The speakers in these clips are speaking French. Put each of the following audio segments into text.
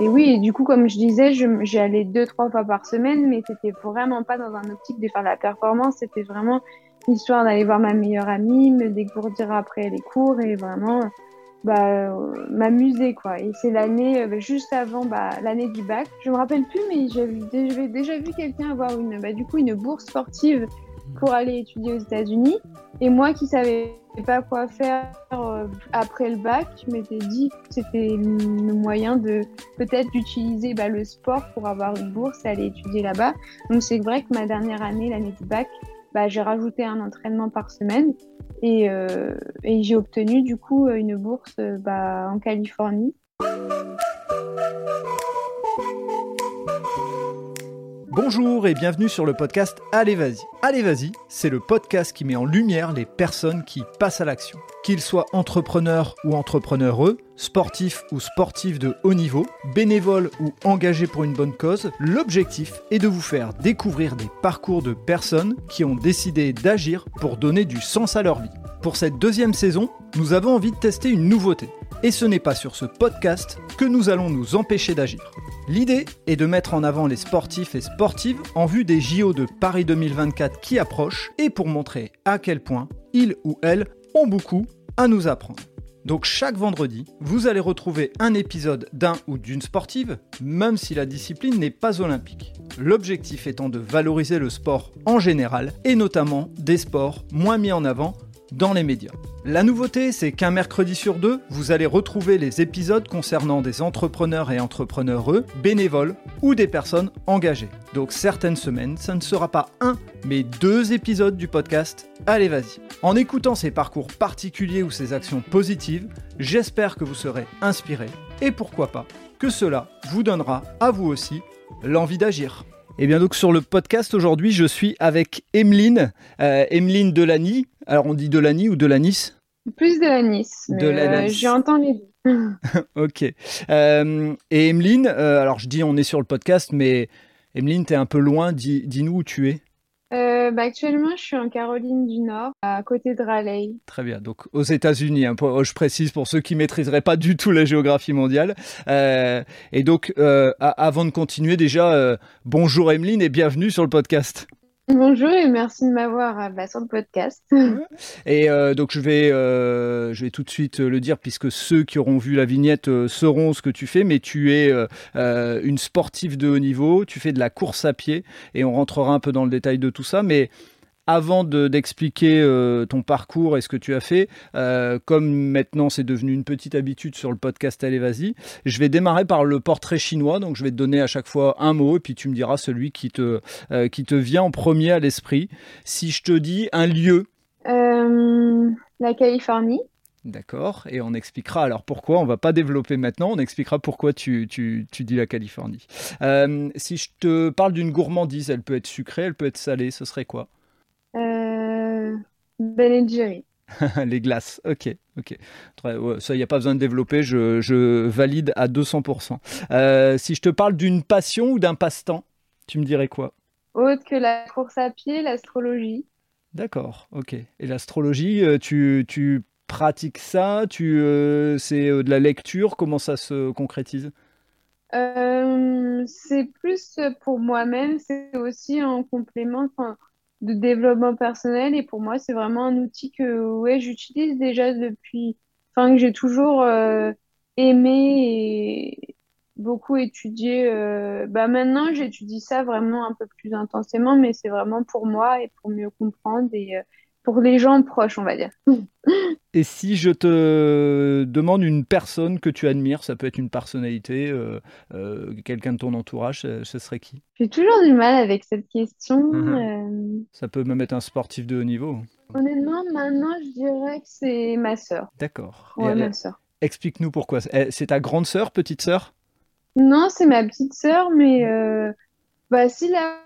et oui, du coup, comme je disais, j'y allais deux, trois fois par semaine, mais c'était vraiment pas dans un optique de faire la performance, c'était vraiment histoire d'aller voir ma meilleure amie, me dégourdir après les cours et vraiment bah, m'amuser quoi. Et c'est l'année euh, juste avant bah, l'année du bac. Je me rappelle plus, mais j'avais déjà vu quelqu'un avoir bah, du coup, une bourse sportive pour aller étudier aux États-Unis. Et moi qui savais pas quoi faire euh, après le bac, je m'étais dit que c'était le moyen de peut-être d'utiliser bah, le sport pour avoir une bourse et aller étudier là-bas. Donc c'est vrai que ma dernière année, l'année du bac, bah, j'ai rajouté un entraînement par semaine et, euh, j'ai obtenu du coup une bourse bah, en Californie. Bonjour et bienvenue sur le podcast Allez Vas-y. Allez Vas-y, c'est le podcast qui met en lumière les personnes qui passent à l'action. Qu'ils soient entrepreneurs ou entrepreneureux, sportifs ou sportifs de haut niveau, bénévoles ou engagés pour une bonne cause, l'objectif est de vous faire découvrir des parcours de personnes qui ont décidé d'agir pour donner du sens à leur vie. Pour cette deuxième saison, nous avons envie de tester une nouveauté. Et ce n'est pas sur ce podcast que nous allons nous empêcher d'agir. L'idée est de mettre en avant les sportifs et sportives en vue des JO de Paris 2024 qui approchent et pour montrer à quel point ils ou elles ont beaucoup à nous apprendre. Donc chaque vendredi, vous allez retrouver un épisode d'un ou d'une sportive, même si la discipline n'est pas olympique. L'objectif étant de valoriser le sport en général, et notamment des sports moins mis en avant dans les médias. La nouveauté, c'est qu'un mercredi sur deux, vous allez retrouver les épisodes concernant des entrepreneurs et entrepreneureux, bénévoles ou des personnes engagées. Donc certaines semaines, ça ne sera pas un, mais deux épisodes du podcast Allez vas-y. En écoutant ces parcours particuliers ou ces actions positives, j'espère que vous serez inspiré et pourquoi pas que cela vous donnera à vous aussi l'envie d'agir. Et eh bien donc sur le podcast aujourd'hui, je suis avec Emeline, euh, Emeline Delany. Alors on dit Delany ou Delanis? Plus Delanis. De euh, J'entends les deux. ok. Euh, et Emeline, euh, alors je dis on est sur le podcast, mais Emeline, tu es un peu loin, dis-nous où tu es. Euh, bah, actuellement, je suis en Caroline du Nord, à côté de Raleigh. Très bien. Donc aux États-Unis, hein, je précise pour ceux qui maîtriseraient pas du tout la géographie mondiale. Euh, et donc, euh, avant de continuer, déjà, bonjour Emeline et bienvenue sur le podcast. Bonjour et merci de m'avoir euh, bah, sur le podcast. Et euh, donc je vais, euh, je vais tout de suite le dire puisque ceux qui auront vu la vignette sauront ce que tu fais, mais tu es une sportive de haut niveau, tu fais de la course à pied et on rentrera un peu dans le détail de tout ça, mais avant d'expliquer euh, ton parcours et ce que tu as fait, euh, comme maintenant c'est devenu une petite habitude sur le podcast Allez Vas-y, je vais démarrer par le portrait chinois. Donc je vais te donner à chaque fois un mot et puis tu me diras celui qui te, euh, qui te vient en premier à l'esprit. Si je te dis un lieu. la Californie. D'accord, et on expliquera alors pourquoi, on va pas développer maintenant, on expliquera pourquoi tu, tu, tu dis la Californie. si je te parle d'une gourmandise, elle peut être sucrée, elle peut être salée, ce serait quoi? Euh, Ben Jerry. les glaces, ok, ok. Ça, il n'y a pas besoin de développer, je, valide à 200%. Euh, si je te parle d'une passion ou d'un passe-temps, tu me dirais quoi? Autre que la course à pied, l'astrologie. D'accord, ok. Et l'astrologie, euh, tu, tu, pratiques ça? Tu, C'est de la lecture? Comment ça se concrétise? C'est plus pour moi-même, c'est aussi en complément de développement personnel. Et pour moi c'est vraiment un outil que ouais j'utilise déjà depuis enfin que j'ai toujours euh, aimé et beaucoup étudié euh, bah maintenant j'étudie ça vraiment un peu plus intensément mais c'est vraiment pour moi et pour mieux comprendre et euh, pour les gens proches, on va dire. Et si je te demande une personne que tu admires, ça peut être une personnalité, euh, euh, quelqu'un de ton entourage, ce, serait qui? J'ai toujours du mal avec cette question. Mhm. Euh. Ça peut même être un sportif de haut niveau. Honnêtement, maintenant, je dirais que c'est ma sœur. D'accord. Ouais, ma sœur. Explique-nous pourquoi. C'est ta grande sœur, petite sœur? Non, c'est ma petite sœur, mais bah, si la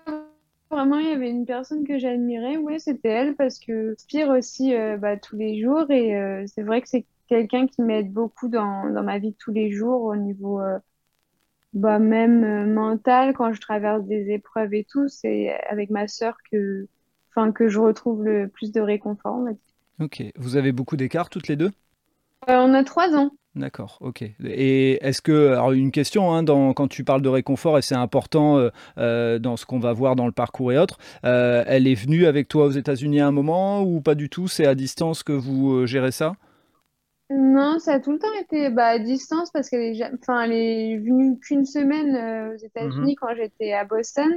vraiment il y avait une personne que j'admirais, ouais, c'était elle parce que j'inspire aussi euh, bah, tous les jours et euh, c'est vrai que c'est quelqu'un qui m'aide beaucoup dans, dans, ma vie de tous les jours au niveau euh, bah, même mental quand je traverse des épreuves et tout. C'est avec ma sœur que, enfin, que je retrouve le plus de réconfort. Ok, vous avez beaucoup d'écart toutes les deux? On a trois ans. D'accord, ok. Et est-ce que, alors une question, hein, dans, quand tu parles de réconfort, et c'est important euh, euh, dans ce qu'on va voir dans le parcours et autres, euh, elle est venue avec toi aux États-Unis à un moment ou pas du tout? C'est à distance que vous gérez ça? Non, ça a tout le temps été bah, à distance parce qu'elle est, enfin, elle est venue qu'une semaine aux États-Unis mmh quand j'étais à Boston.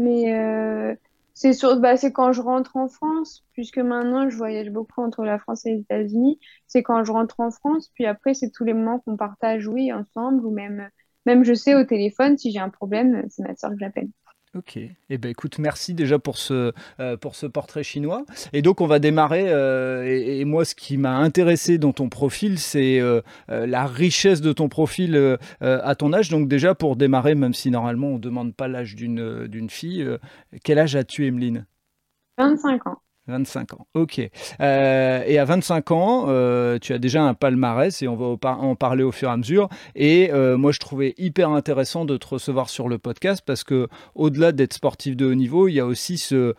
Mais c'est sur, bah, c'est quand je rentre en France, puisque maintenant je voyage beaucoup entre la France et les États-Unis. C'est quand je rentre en France, puis après c'est tous les moments qu'on partage, oui, ensemble, ou même, même je sais au téléphone si j'ai un problème, c'est ma soeur que j'appelle. Ok. Eh ben, écoute, merci déjà pour ce, euh, pour ce portrait chinois. Et donc, on va démarrer. Euh, et, moi, ce qui m'a intéressé dans ton profil, c'est euh, la richesse de ton profil à ton âge. Donc, déjà, pour démarrer, même si normalement, on ne demande pas l'âge d'une fille, quel âge as-tu, Emeline? 25 ans. 25 ans, ok. Euh, et à 25 ans, euh, tu as déjà un palmarès et on va en parler au fur et à mesure. Et euh, moi, je trouvais hyper intéressant de te recevoir sur le podcast parce que au-delà d'être sportif de haut niveau, il y a aussi ce,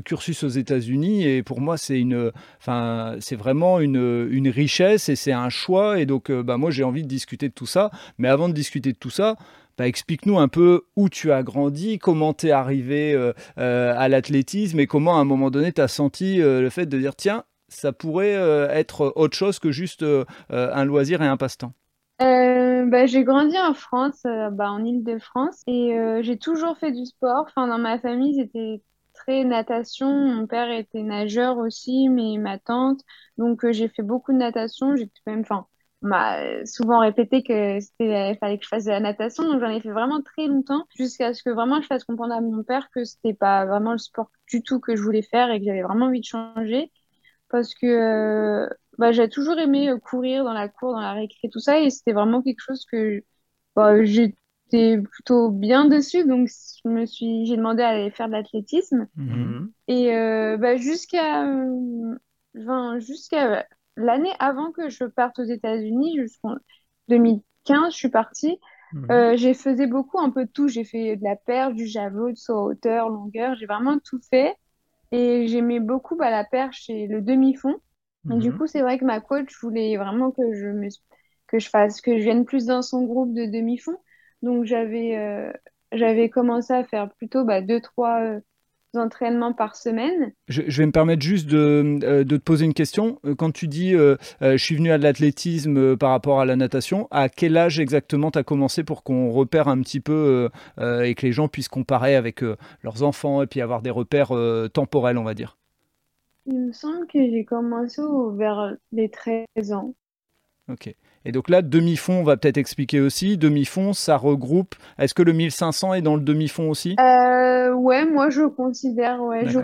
cursus aux États-Unis et pour moi, c'est une, enfin, c'est vraiment une, une, richesse et c'est un choix. Et donc, bah, moi, j'ai envie de discuter de tout ça. Mais avant de discuter de tout ça, bah, explique-nous un peu où tu as grandi, comment tu es arrivé euh, euh, à l'athlétisme et comment à un moment donné tu as senti euh, le fait de dire tiens, ça pourrait être autre chose que juste un loisir et un passe-temps. Bah, j'ai grandi en France, bah, en Île-de-France, et j'ai toujours fait du sport. Enfin, dans ma famille, c'était très natation. Mon père était nageur aussi, mais ma tante. Donc, j'ai fait beaucoup de natation. J'étais même, enfin, m'a souvent répété que c'était fallait que je fasse de la natation. Donc j'en ai fait vraiment très longtemps jusqu'à ce que vraiment je fasse comprendre à mon père que c'était pas vraiment le sport du tout que je voulais faire et que j'avais vraiment envie de changer. Parce que euh, bah, j'ai toujours aimé euh, courir dans la cour dans la récré tout ça. Et c'était vraiment quelque chose que bah, j'étais plutôt bien dessus. Donc je me suis j'ai demandé à aller faire de l'athlétisme. Mm-hmm. et euh, bah, jusqu'à jusqu'à l'année avant que je parte aux États-Unis, jusqu'en 2015, je suis partie. Mhm. Euh, j'ai faisais beaucoup un peu de tout. J'ai fait de la perche, du javelot, de saut à hauteur, longueur. J'ai vraiment tout fait. Et j'aimais beaucoup bah, la perche et le demi-fond. Du mhm. coup, c'est vrai que ma coach voulait vraiment que je me, que je fasse, que je vienne plus dans son groupe de demi-fond. Donc j'avais, euh, j'avais commencé à faire plutôt bah, deux, trois euh, entraînements par semaine. Je, vais me permettre juste de, euh, de, te poser une question. Euh, quand tu dis euh, je suis venu à l'athlétisme par rapport à la natation, à quel âge exactement tu as commencé pour qu'on repère un petit peu et que les gens puissent comparer avec leurs enfants et puis avoir des repères temporels, on va dire? Il me semble que j'ai commencé vers les 13 ans. Ok. Et donc là, demi-fond, on va peut-être expliquer aussi. Demi-fond, ça regroupe. Est-ce que le 1500 est dans le demi-fond aussi? Euh, Ouais, moi je considère. Ouais, je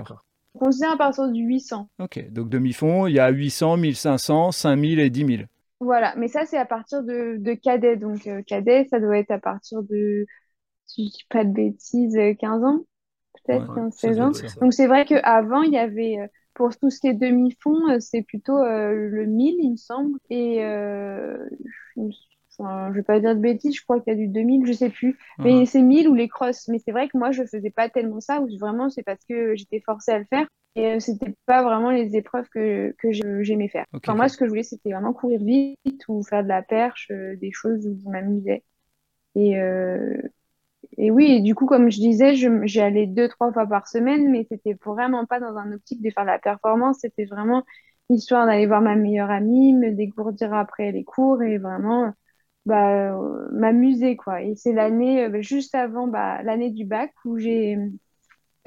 considère à partir du 800. Ok, donc demi-fond, il y a 800, 1500, 5000 et 10 000. Voilà, mais ça c'est à partir de, de cadet. Donc euh, cadet, ça doit être à partir de, si je dis pas de bêtises, 15 ans, peut-être 15, 16 ans. Donc c'est vrai qu'avant, il y avait euh, pour tout ce qui est demi-fond, euh, c'est plutôt euh, le 1000, il me semble. Et euh, je ne vais pas dire de bêtises, je crois qu'il y a du 2000, je sais plus. Mais c'est 1000 ou les crosses. Mais c'est vrai que moi, je faisais pas tellement ça, ou vraiment, c'est parce que j'étais forcée à le faire. Et ce c'était pas vraiment les épreuves que, que j'aimais faire. enfin, moi, ce que je voulais, c'était vraiment courir vite ou faire de la perche, des choses où je m'amusais. Et, et oui, du coup, comme je disais, j'y allais deux, trois fois par semaine, mais c'était vraiment pas dans un optique de faire de la performance. C'était vraiment histoire d'aller voir ma meilleure amie, me dégourdir après les cours et vraiment bah, m'amuser, quoi. Et c'est l'année, euh, juste avant bah, l'année du bac où j'ai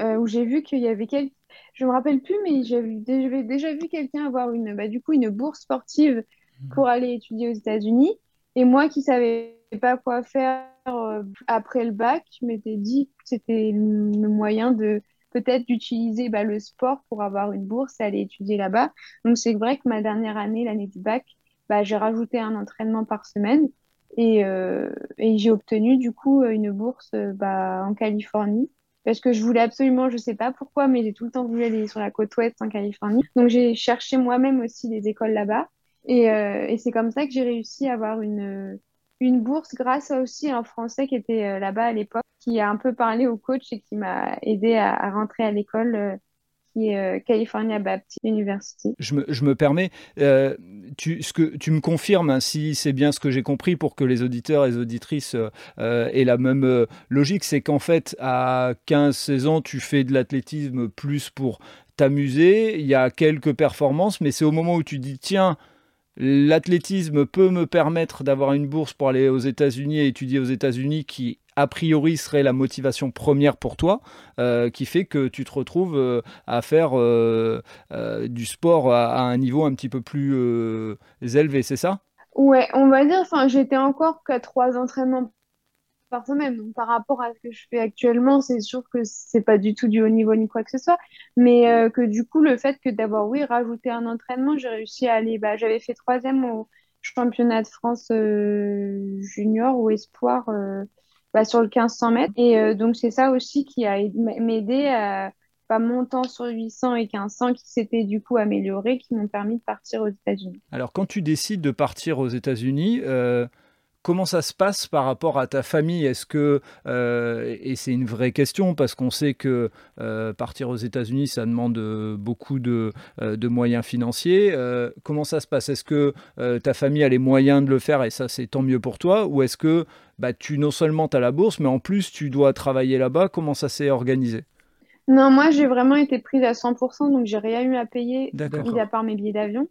euh, où j'ai vu qu'il y avait quelqu'un, je me rappelle plus, mais j'avais déjà, déjà vu quelqu'un avoir une, bah, du coup, une bourse sportive mmh. pour aller étudier aux États-Unis. Et moi qui savais pas quoi faire euh, après le bac, je m'étais dit que c'était le moyen de peut-être d'utiliser bah, le sport pour avoir une bourse et aller étudier là-bas. Donc c'est vrai que ma dernière année, l'année du bac, bah, j'ai rajouté un entraînement par semaine et, euh, et j'ai obtenu du coup une bourse bah, en Californie parce que je voulais absolument, je sais pas pourquoi, mais j'ai tout le temps voulu aller sur la côte ouest en Californie. Donc j'ai cherché moi-même aussi des écoles là-bas et, euh, et c'est comme ça que j'ai réussi à avoir une une bourse grâce à aussi un Français qui était euh, là-bas à l'époque, qui a un peu parlé au coach et qui m'a aidé à, rentrer à l'école, euh, qui est California Baptist University. Je me, je me permets, tu, ce que, tu me confirmes hein, si c'est bien ce que j'ai compris pour que les auditeurs et les auditrices aient la même logique, c'est qu'en fait, à 15-16 ans, tu fais de l'athlétisme plus pour t'amuser, il y a quelques performances, mais c'est au moment où tu dis, tiens, l'athlétisme peut me permettre d'avoir une bourse pour aller aux États-Unis et étudier aux États-Unis qui a priori serait la motivation première pour toi, euh, qui fait que tu te retrouves euh, à faire euh, du sport à, un niveau un petit peu plus élevé, c'est ça? Ouais, on va dire, enfin, j'étais encore qu'à trois entraînements par semaine. Donc, par rapport à ce que je fais actuellement, c'est sûr que c'est pas du tout du haut niveau ni quoi que ce soit. Mais euh, que du coup, le fait que d'abord, oui, rajouter un entraînement, j'ai réussi à aller. Bah, j'avais fait troisième au championnat de France euh, junior ou espoir euh, bah, sur le 1500 mètres. Et donc, c'est ça aussi qui a m'aidé à pas mon temps sur 800 et 1500 qui s'était du coup amélioré, qui m'ont permis de partir aux États-Unis. Alors, quand tu décides de partir aux États-Unis, Comment ça se passe par rapport à ta famille? Est-ce que, euh, et c'est une vraie question parce qu'on sait que euh, partir aux États-Unis, ça demande euh, beaucoup de, moyens financiers. comment ça se passe? Est-ce que ta famille a les moyens de le faire et ça, c'est tant mieux pour toi? Ou est-ce que bah, tu non seulement as la bourse, mais en plus, tu dois travailler là-bas? Comment ça s'est organisé? Non, moi, j'ai vraiment été prise à 100%, donc j'ai rien eu à payer, mis à part mes billets d'avion.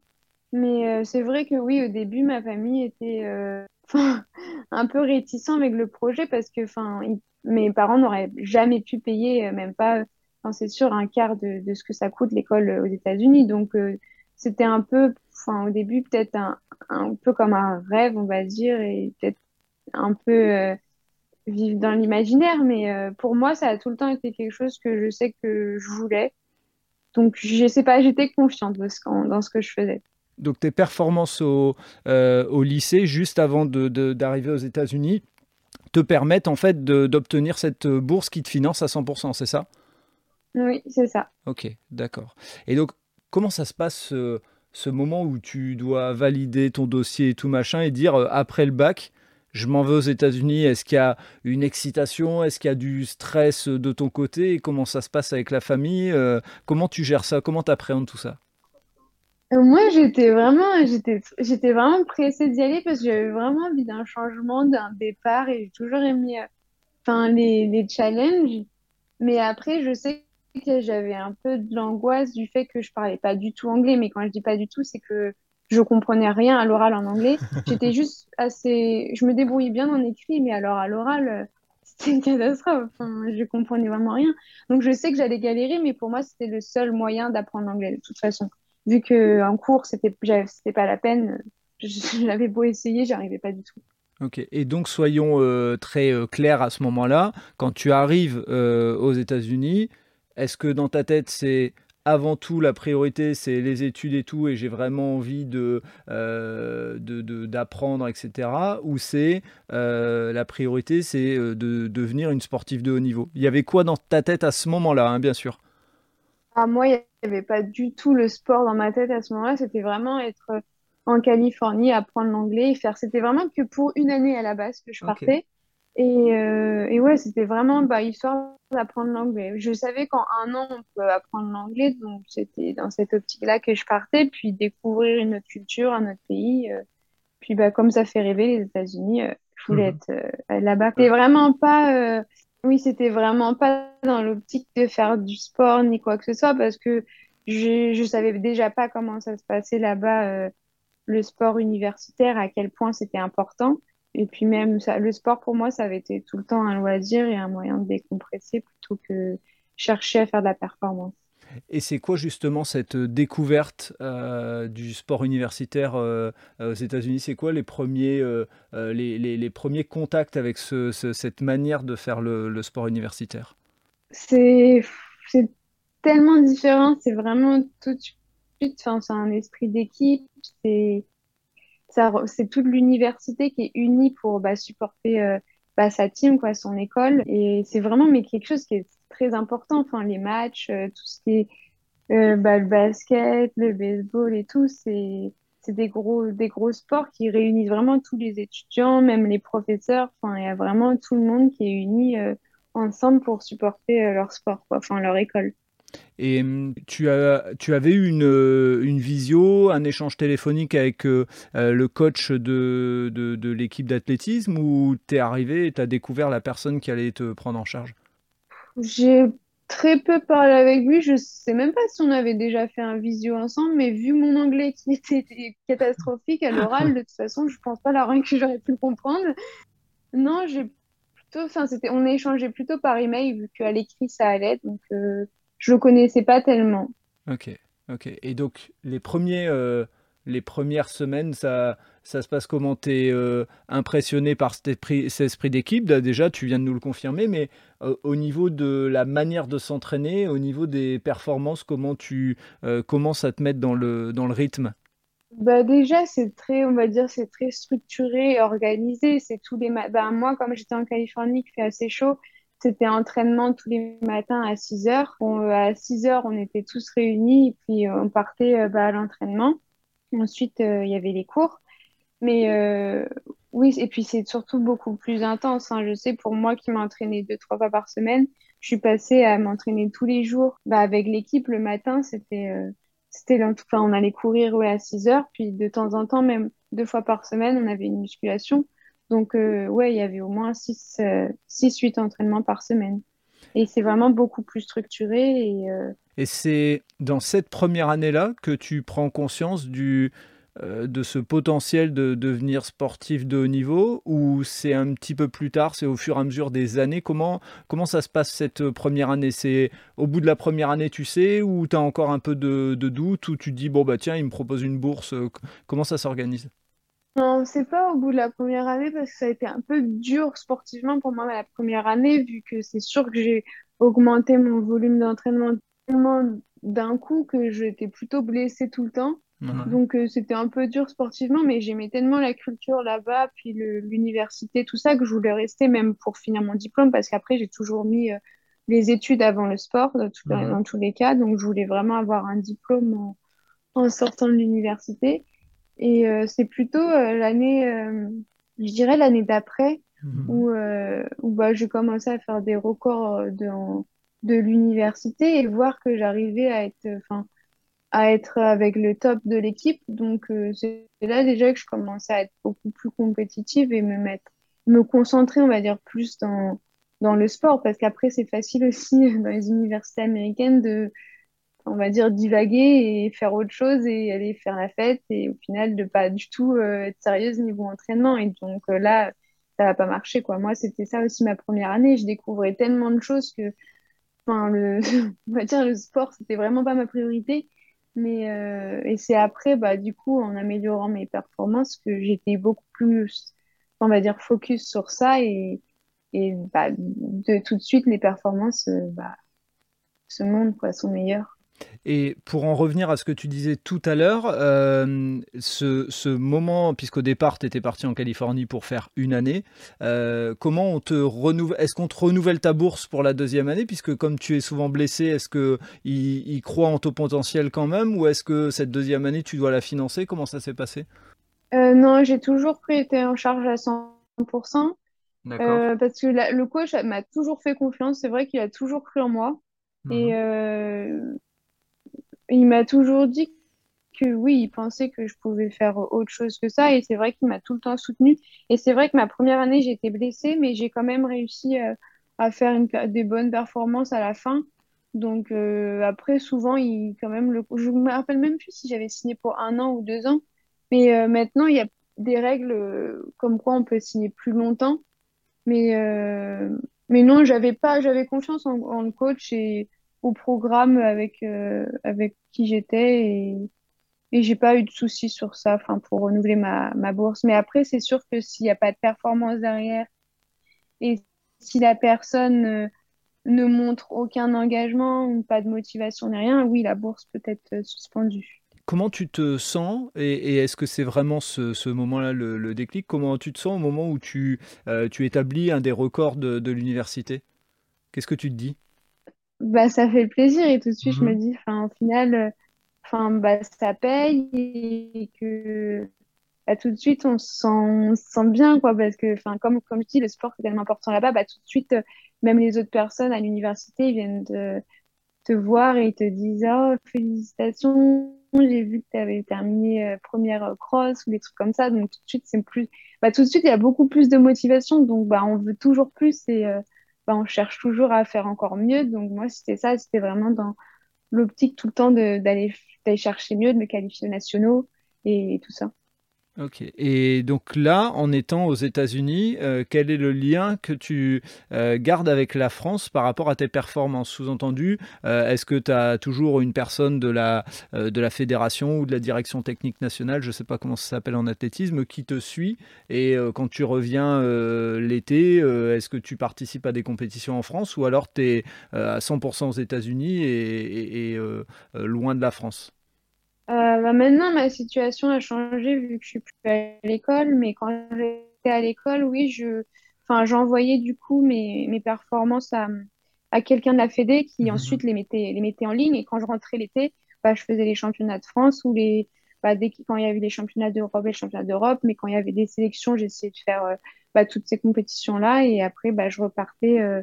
Mais c'est vrai que oui, au début, ma famille était un peu réticent avec le projet parce que enfin, mes parents n'auraient jamais pu payer, euh, même pas, c'est sûr, un quart de, ce que ça coûte l'école euh, aux États-Unis. Donc, euh, c'était un peu, enfin, au début, peut-être un, un, peu comme un rêve, on va dire, et peut-être un peu vivre dans l'imaginaire. Mais pour moi, ça a tout le temps été quelque chose que je sais que je voulais. Donc, je sais pas, j'étais confiante dans ce que je faisais donc tes performances au, euh, au lycée juste avant d'arriver aux États-Unis te permettent en fait d'obtenir cette bourse qui te finance à 100%, c'est ça? Oui, c'est ça. Ok, d'accord. Et donc, comment ça se passe ce, moment où tu dois valider ton dossier et tout machin et dire euh, après le bac, je m'en vais aux États-Unis, est-ce qu'il y a une excitation, est-ce qu'il y a du stress de ton côté? Et comment ça se passe avec la famille? Euh, Comment tu gères ça? Comment tu appréhendes tout ça? Moi, j'étais vraiment, j'étais, j'étais vraiment pressée d'y aller parce que j'avais vraiment envie d'un changement, d'un départ et j'ai toujours aimé, euh, enfin, les, les challenges. Mais après, je sais que j'avais un peu de l'angoisse du fait que je parlais pas du tout anglais. Mais quand je dis pas du tout, c'est que je comprenais rien à l'oral en anglais. J'étais juste assez, je me débrouillais bien en écrit, mais alors à l'oral, euh, c'était une catastrophe. Enfin, je comprenais vraiment rien. Donc je sais que j'allais galérer, mais pour moi, c'était le seul moyen d'apprendre l'anglais de toute façon vu qu'en cours, c'était c'était pas la peine, j'avais beau essayer, j'arrivais pas du tout. Ok, et donc soyons euh, très euh, clairs à ce moment-là, quand tu arrives euh, aux États-Unis, est-ce que dans ta tête c'est avant tout la priorité c'est les études et tout et j'ai vraiment envie de d'apprendre etc ou c'est la priorité c'est de devenir une sportive de haut niveau? Il y avait quoi dans ta tête à ce moment-là hein, bien sûr? Ah, moi, il n'y avait pas du tout le sport dans ma tête à ce moment-là. C'était vraiment être en Californie, apprendre l'anglais et faire. C'était vraiment que pour une année à la base que je partais. Et, euh, et, ouais, c'était vraiment bah, histoire d'apprendre l'anglais. Je savais qu'en un an, on peut apprendre l'anglais, donc c'était dans cette optique-là que je partais, puis découvrir une autre culture, un autre pays. Euh. puis bah, comme ça fait rêver les États-Unis, euh, je voulais mhm. être là-bas. C'était vraiment pas oui, c'était vraiment pas dans l'optique de faire du sport ni quoi que ce soit parce que je, je savais déjà pas comment ça se passait là-bas, euh, le sport universitaire, à quel point c'était important. Et puis même ça, le sport pour moi, ça avait été tout le temps un loisir et un moyen de décompresser plutôt que chercher à faire de la performance. Et c'est quoi justement cette découverte euh, du sport universitaire euh, aux États-Unis? C'est quoi les premiers, euh, les, premiers contacts avec ce, cette manière de faire le, sport universitaire? C'est tellement différent, c'est vraiment tout de suite, enfin, c'est un esprit d'équipe, c'est c'est toute l'université qui est unie pour bah, supporter bah, sa team, quoi, son école. Et c'est vraiment mais quelque chose qui est très important. Enfin, les matchs, euh, tout ce qui est euh, bah, le basket, le baseball et tout, c'est des gros des gros sports qui réunissent vraiment tous les étudiants, même les professeurs. Enfin, il y a vraiment tout le monde qui est uni euh, ensemble pour supporter leur sport, quoi, enfin leur école. Et hum, tu, as, tu avais eu une, une visio, un échange téléphonique avec le coach de, de, de l'équipe d'athlétisme ou tu es arrivé et tu as découvert la personne qui allait te prendre en charge? J'ai très peu parlé avec lui. Je sais même pas si on avait déjà fait un visio ensemble, mais vu mon anglais qui était catastrophique à l'oral, de toute façon, je pense pas la rien que j'aurais pu comprendre. Non, j'ai plutôt, enfin, c'était, on a échangé plutôt par email vu qu'à l'écrit ça allait, donc euh, je le connaissais pas tellement. Ok, ok. Et donc les premiers, euh, les premières semaines, ça, ça se passe comment? Tu es euh, impressionné par cet esprit, d'équipe? Déjà, tu viens de nous le confirmer, mais euh, au niveau de la manière de s'entraîner, au niveau des performances, comment tu euh, commences à te mettre dans le, rythme? Bah déjà, c'est très, on va dire, c'est très structuré, organisé. C'est tous les bah, moi, comme j'étais en Californie, qui fait assez chaud, c'était entraînement tous les matins à 6 heures. à 6 heures, on était tous réunis et puis on partait bah, à l'entraînement. Ensuite, il y avait les cours. Mais euh, oui, et puis c'est surtout beaucoup plus intense. Hein. Je sais, pour moi qui m'entraînais deux, trois fois par semaine, je suis passée à m'entraîner tous les jours. Bah, avec l'équipe, le matin, c'était euh, enfin, on allait courir ouais, à 6 heures, puis de temps en temps, même deux fois par semaine, on avait une musculation. Donc, euh, ouais, il y avait au moins 6, 6 8 entraînements par semaine. Et c'est vraiment beaucoup plus structuré. Et, euh, et c'est dans cette première année-là que tu prends conscience du, euh, de ce potentiel de devenir sportif de haut niveau ou c'est un petit peu plus tard, c'est au fur et à mesure des années? Comment, comment ça se passe cette première année? C'est au bout de la première année, tu sais, ou tu as encore un peu de, doute, ou tu te dis, bon, bah tiens, il me propose une bourse, euh, comment ça s'organise? Non, c'est pas au bout de la première année parce que ça a été un peu dur sportivement pour moi la première année, vu que c'est sûr que j'ai augmenté mon volume d'entraînement tellement d'un coup que j'étais plutôt blessée tout le temps. Donc euh, c'était un peu dur sportivement, mais j'aimais tellement la culture là-bas, puis l'université, tout ça, que je voulais rester même pour finir mon diplôme, parce qu'après j'ai toujours mis euh, les études avant le sport, dans, tous les cas, donc je voulais vraiment avoir un diplôme en, sortant de l'université. Et euh, c'est plutôt l'année, je dirais l'année d'après, mhm. où, où bah, j'ai commencé à faire des records de, de l'université et voir que j'arrivais à être... enfin à être avec le top de l'équipe. Donc, euh, c'est là déjà que je commençais à être beaucoup plus compétitive et me mettre, me concentrer, on va dire, plus dans, dans le sport. Parce qu'après, c'est facile aussi dans les universités américaines de, on va dire, divaguer et faire autre chose et aller faire la fête et au final de pas du tout euh, être sérieuse niveau entraînement. Et donc euh, là, ça va pas marcher, quoi. Moi, c'était ça aussi ma première année. Je découvrais tellement de choses que, enfin, le, on va dire, le sport, c'était vraiment pas ma priorité. Mais euh, et c'est après, bah, du coup, en améliorant mes performances, que j'étais beaucoup plus, on va dire, focus sur ça et, et bah, de tout de suite, les performances euh, bah, se montrent, quoi, sont meilleures. Et pour en revenir à ce que tu disais tout à l'heure, euh, ce, moment, puisqu'au départ, tu étais parti en Californie pour faire une année, euh, comment on te renouvelle Est-ce qu'on te renouvelle ta bourse pour la deuxième année? Puisque comme tu es souvent blessé, est-ce qu'ils il croient en ton potentiel quand même Ou est-ce que cette deuxième année, tu dois la financer? Comment ça s'est passé? Euh, Non, j'ai toujours été en charge à 100%. Euh, parce que le coach m'a toujours fait confiance. C'est vrai qu'il a toujours cru en moi. Et mhm il m'a toujours dit que oui, il pensait que je pouvais faire autre chose que ça. Et c'est vrai qu'il m'a tout le temps soutenu. Et c'est vrai que ma première année, j'étais blessée, mais j'ai quand même réussi euh, à faire des bonnes performances à la fin. Donc euh, après, souvent, il quand même le. Je me rappelle même plus si j'avais signé pour un an ou deux ans. Mais euh, maintenant, il y a des règles comme quoi on peut signer plus longtemps. Mais mais non, j'avais pas, j'avais confiance en, en, le coach et au programme avec, euh, avec qui j'étais et, j'ai pas eu de soucis sur ça enfin, pour renouveler ma, bourse. Mais après, c'est sûr que s'il n'y a pas de performance derrière et si la personne euh, ne montre aucun engagement ou pas de motivation ni rien, oui, la bourse peut être euh, suspendue. Comment tu te sens et, est-ce que c'est vraiment ce, ce moment-là le, déclic? Comment tu te sens au moment où tu, tu établis un des records de, de l'université? Qu'est-ce que tu te dis? Bah, ça fait plaisir et tout de suite, je me mhm. dis, enfin, au final, euh, enfin, bah, ça paye et que bah, tout de suite, on se sent, sent bien, quoi, parce que, enfin, comme, comme je dis, le sport est tellement important là-bas, bah, tout de suite, euh, même les autres personnes à l'université, ils viennent de, te voir et te disent oh félicitations j'ai vu que tu avais terminé euh, première cross ou des trucs comme ça donc tout de suite c'est plus bah, tout de suite il y a beaucoup plus de motivation donc bah on veut toujours plus et bah, on cherche toujours à faire encore mieux. Donc moi c'était ça. C'était vraiment dans l'optique tout le temps d'aller chercher mieux de me qualifier aux nationaux et tout ça Ok. Et donc là, en étant aux États-Unis, euh, quel est le lien que tu euh, gardes avec la France par rapport à tes performances? Sous-entendu, euh, est-ce que tu as toujours une personne de la, de la fédération ou de la direction technique nationale, je ne sais pas comment ça s'appelle en athlétisme, qui te suit? Et quand tu reviens l'été, est-ce que tu participes à des compétitions en France ou alors tu es à 100% aux États-Unis et loin de la France? Euh, bah, maintenant, ma situation a changé vu que je suis plus à l'école, mais quand j'étais à l'école, oui, je, enfin, j'envoyais du coup mes, mes performances à, à quelqu'un de la Fédé qui mhm. ensuite les mettait, les mettait en ligne. Et quand je rentrais l'été, bah, je faisais les championnats de France ou les, bah, dès quand il y avait les championnats d'Europe et les championnats d'Europe, mais quand il y avait des sélections, j'essayais de faire euh, bah, toutes ces compétitions-là et après, bah, je repartais euh,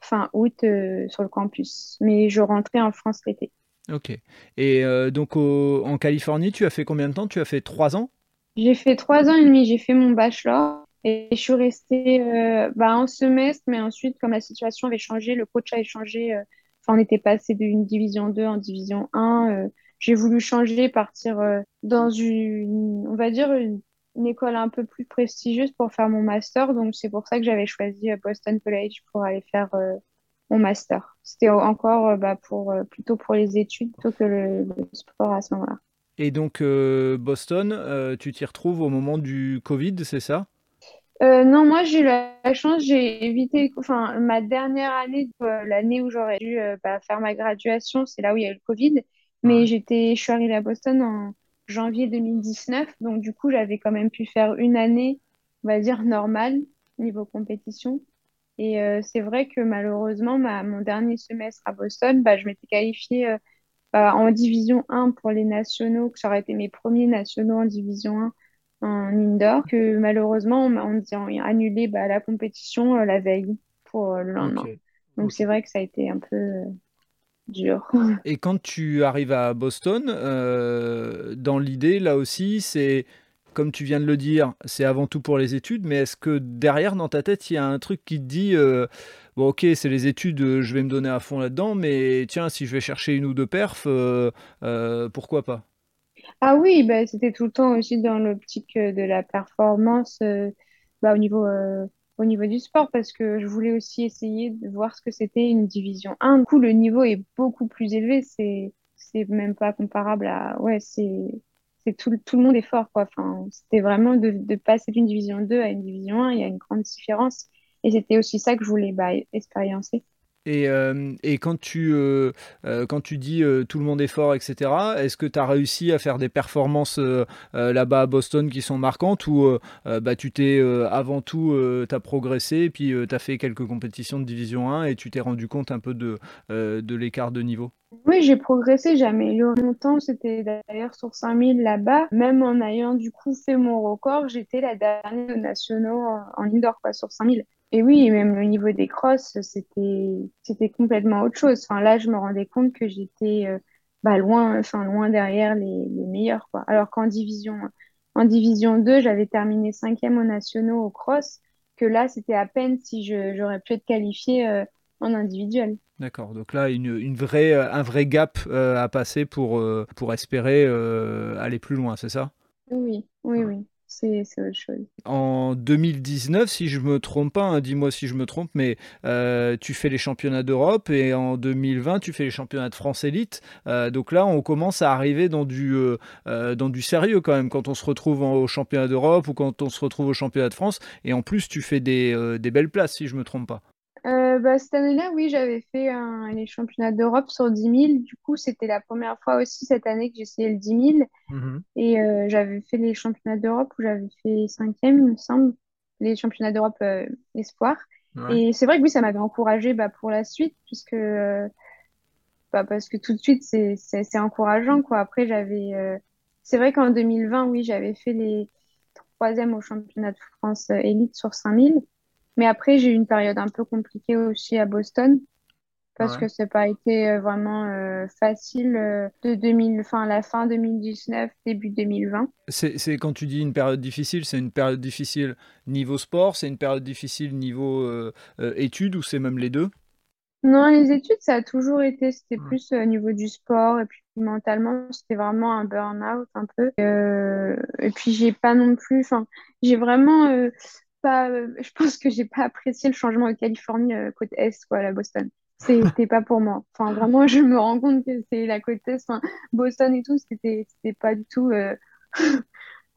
fin août sur le campus. Mais je rentrais en France l'été. Ok. Et euh, donc en Californie, tu as fait combien de temps? Tu as fait trois ans? J'ai fait trois ans et demi. J'ai fait mon bachelor et je suis restée euh, bah, un semestre, mais ensuite, comme la situation avait changé, le coach a changé. Euh, enfin, on était passé d'une division 2 en division 1. j'ai voulu changer, partir dans une, on va dire, une, école un peu plus prestigieuse pour faire mon master. Donc, c'est pour ça que j'avais choisi Boston College pour aller faire mon master. C'était encore euh, bah, pour, euh, plutôt pour les études plutôt que le, sport à ce moment-là. Et donc, euh, Boston, tu t'y retrouves au moment du Covid, c'est ça? Non, moi j'ai eu la, chance, j'ai évité, enfin, ma dernière année, l'année où j'aurais dû bah, faire ma graduation, c'est là où il y a eu le Covid. Mais j'étais, je suis arrivée à Boston en janvier 2019, donc du coup, j'avais quand même pu faire une année, on va dire, normale niveau compétition. Et euh, c'est vrai que malheureusement, mon dernier semestre à Boston, bah, je m'étais qualifiée euh, bah, en division 1 pour les nationaux, que ça aurait été mes premiers nationaux en division 1 en indoor, que malheureusement, on m'a annulé bah, la compétition euh, la veille pour le lendemain. Donc c'est vrai que ça a été un peu dur. Et quand tu arrives à Boston, dans l'idée, là aussi, c'est comme tu viens de le dire, c'est avant tout pour les études, mais est-ce que derrière, dans ta tête, il y a un truc qui te dit, euh, bon ok, c'est les études, euh, je vais me donner à fond là-dedans, mais tiens, si je vais chercher une ou deux perfs, euh, pourquoi pas? Ah oui, bah, c'était tout le temps aussi dans l'optique de la performance bah, au, niveau, au niveau du sport, parce que je voulais aussi essayer de voir ce que c'était une division 1. Du coup, le niveau est beaucoup plus élevé, c'est même pas comparable à... Ouais, c'est tout, tout, le monde est fort, quoi. Enfin, c'était vraiment de, de, passer d'une division 2 à une division 1, il y a une grande différence. Et c'était aussi ça que je voulais bah, expériencer. Et, euh, et, quand, tu, euh, euh, quand tu dis tout le monde est fort, etc., est-ce que tu as réussi à faire des performances là-bas à Boston qui sont marquantes ou bah, tu t'es avant tout, tu as progressé et puis tu as fait quelques compétitions de division 1 et tu t'es rendu compte un peu de, de l'écart de niveau? Oui, j'ai progressé, j'ai amélioré mon temps. C'était d'ailleurs sur 5000 là-bas. Même en ayant du coup fait mon record, j'étais la dernière nationaux en indoor quoi, sur 5000. Et oui, même au niveau des crosses, c'était c'était complètement autre chose. Enfin là, je me rendais compte que j'étais euh, bah, loin, enfin loin derrière les, les meilleurs quoi. Alors qu'en division en division 2, j'avais terminé cinquième aux nationaux au cross, que là, c'était à peine si j'aurais pu être qualifiée euh, en individuel. D'accord, donc là, une, une, vraie, un vrai gap euh, à passer pour, pour espérer aller plus loin, c'est ça? Oui, oui, oui c'est autre chose. En 2019, si je me trompe pas, hein, dis-moi si je me trompe, mais euh, tu fais les championnats d'Europe et en 2020, tu fais les championnats de France élite. Euh, donc là, on commence à arriver dans du, euh, dans du sérieux quand même quand on se retrouve au championnat d'Europe ou quand on se retrouve au championnat de France. Et en plus, tu fais des, des belles places, si je me trompe pas. Euh, bah, cette année-là, oui, j'avais fait les championnats d'Europe sur 10 000. Du coup, c'était la première fois aussi cette année que j'essayais le 10 000. Mhm. Et euh, j'avais fait les championnats d'Europe où j'avais fait cinquième, il me semble, les championnats d'Europe euh, espoir. Et c'est vrai que oui, ça m'avait encouragé bah, pour la suite, puisque bah, parce que tout de suite, c'est encourageant. Quoi. Après, j'avais. c'est vrai qu'en 2020, oui, j'avais fait les troisièmes au championnat de France élite sur 5000. Mais après, j'ai eu une période un peu compliquée aussi à Boston parce que ça n'a pas été vraiment facile de 2000, fin, la fin 2019, début 2020. C'est quand tu dis une période difficile, c'est une période difficile niveau sport, c'est une période difficile niveau études ou c'est même les deux? Non, les études, ça a toujours été, c'était plus au niveau du sport et puis mentalement, c'était vraiment un burn-out un peu. Euh, et puis j'ai pas non plus, enfin, j'ai vraiment euh, pas, je pense que j'ai pas apprécié le changement de Californie euh, côte est, quoi, à Boston. C'était pas pour moi. Enfin, vraiment, je me rends compte que c'est la côte est, enfin, Boston et tout, c'était, pas du tout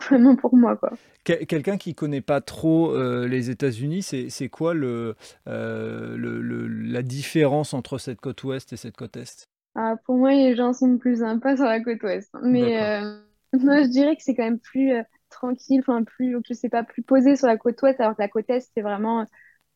vraiment pour moi. Quoi. Quelqu'un qui connaît pas trop euh, les États-Unis, c'est quoi le, euh, le, le, la différence entre cette côte ouest et cette côte est? Ah, Pour moi, les gens sont plus sympas sur la côte ouest. Mais euh, moi, je dirais que c'est quand même plus tranquille, enfin plus, je sais pas, plus posé sur la côte ouest, alors que la côte est, c'est vraiment,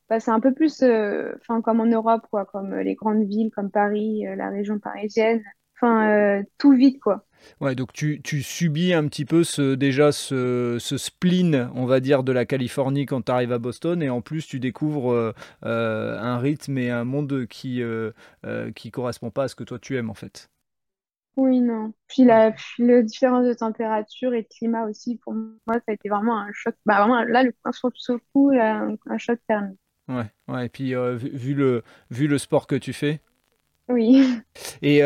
bah, c'est un peu plus, enfin comme en Europe, quoi, comme les grandes villes, comme Paris, la région parisienne, enfin tout vite, quoi. Ouais, donc tu, tu, subis un petit peu ce, déjà ce, ce, spleen, on va dire, de la Californie quand tu arrives à Boston, et en plus tu découvres euh, euh, un rythme et un monde qui ne euh, qui correspond pas à ce que toi tu aimes en fait. Oui, non. Puis la, la, différence de température et de climat aussi, pour moi, ça a été vraiment un choc. Bah, vraiment, là, le, sur le coup, là, un choc thermique. Ouais, ouais, et puis vu, le, vu le sport que tu fais. Oui. Et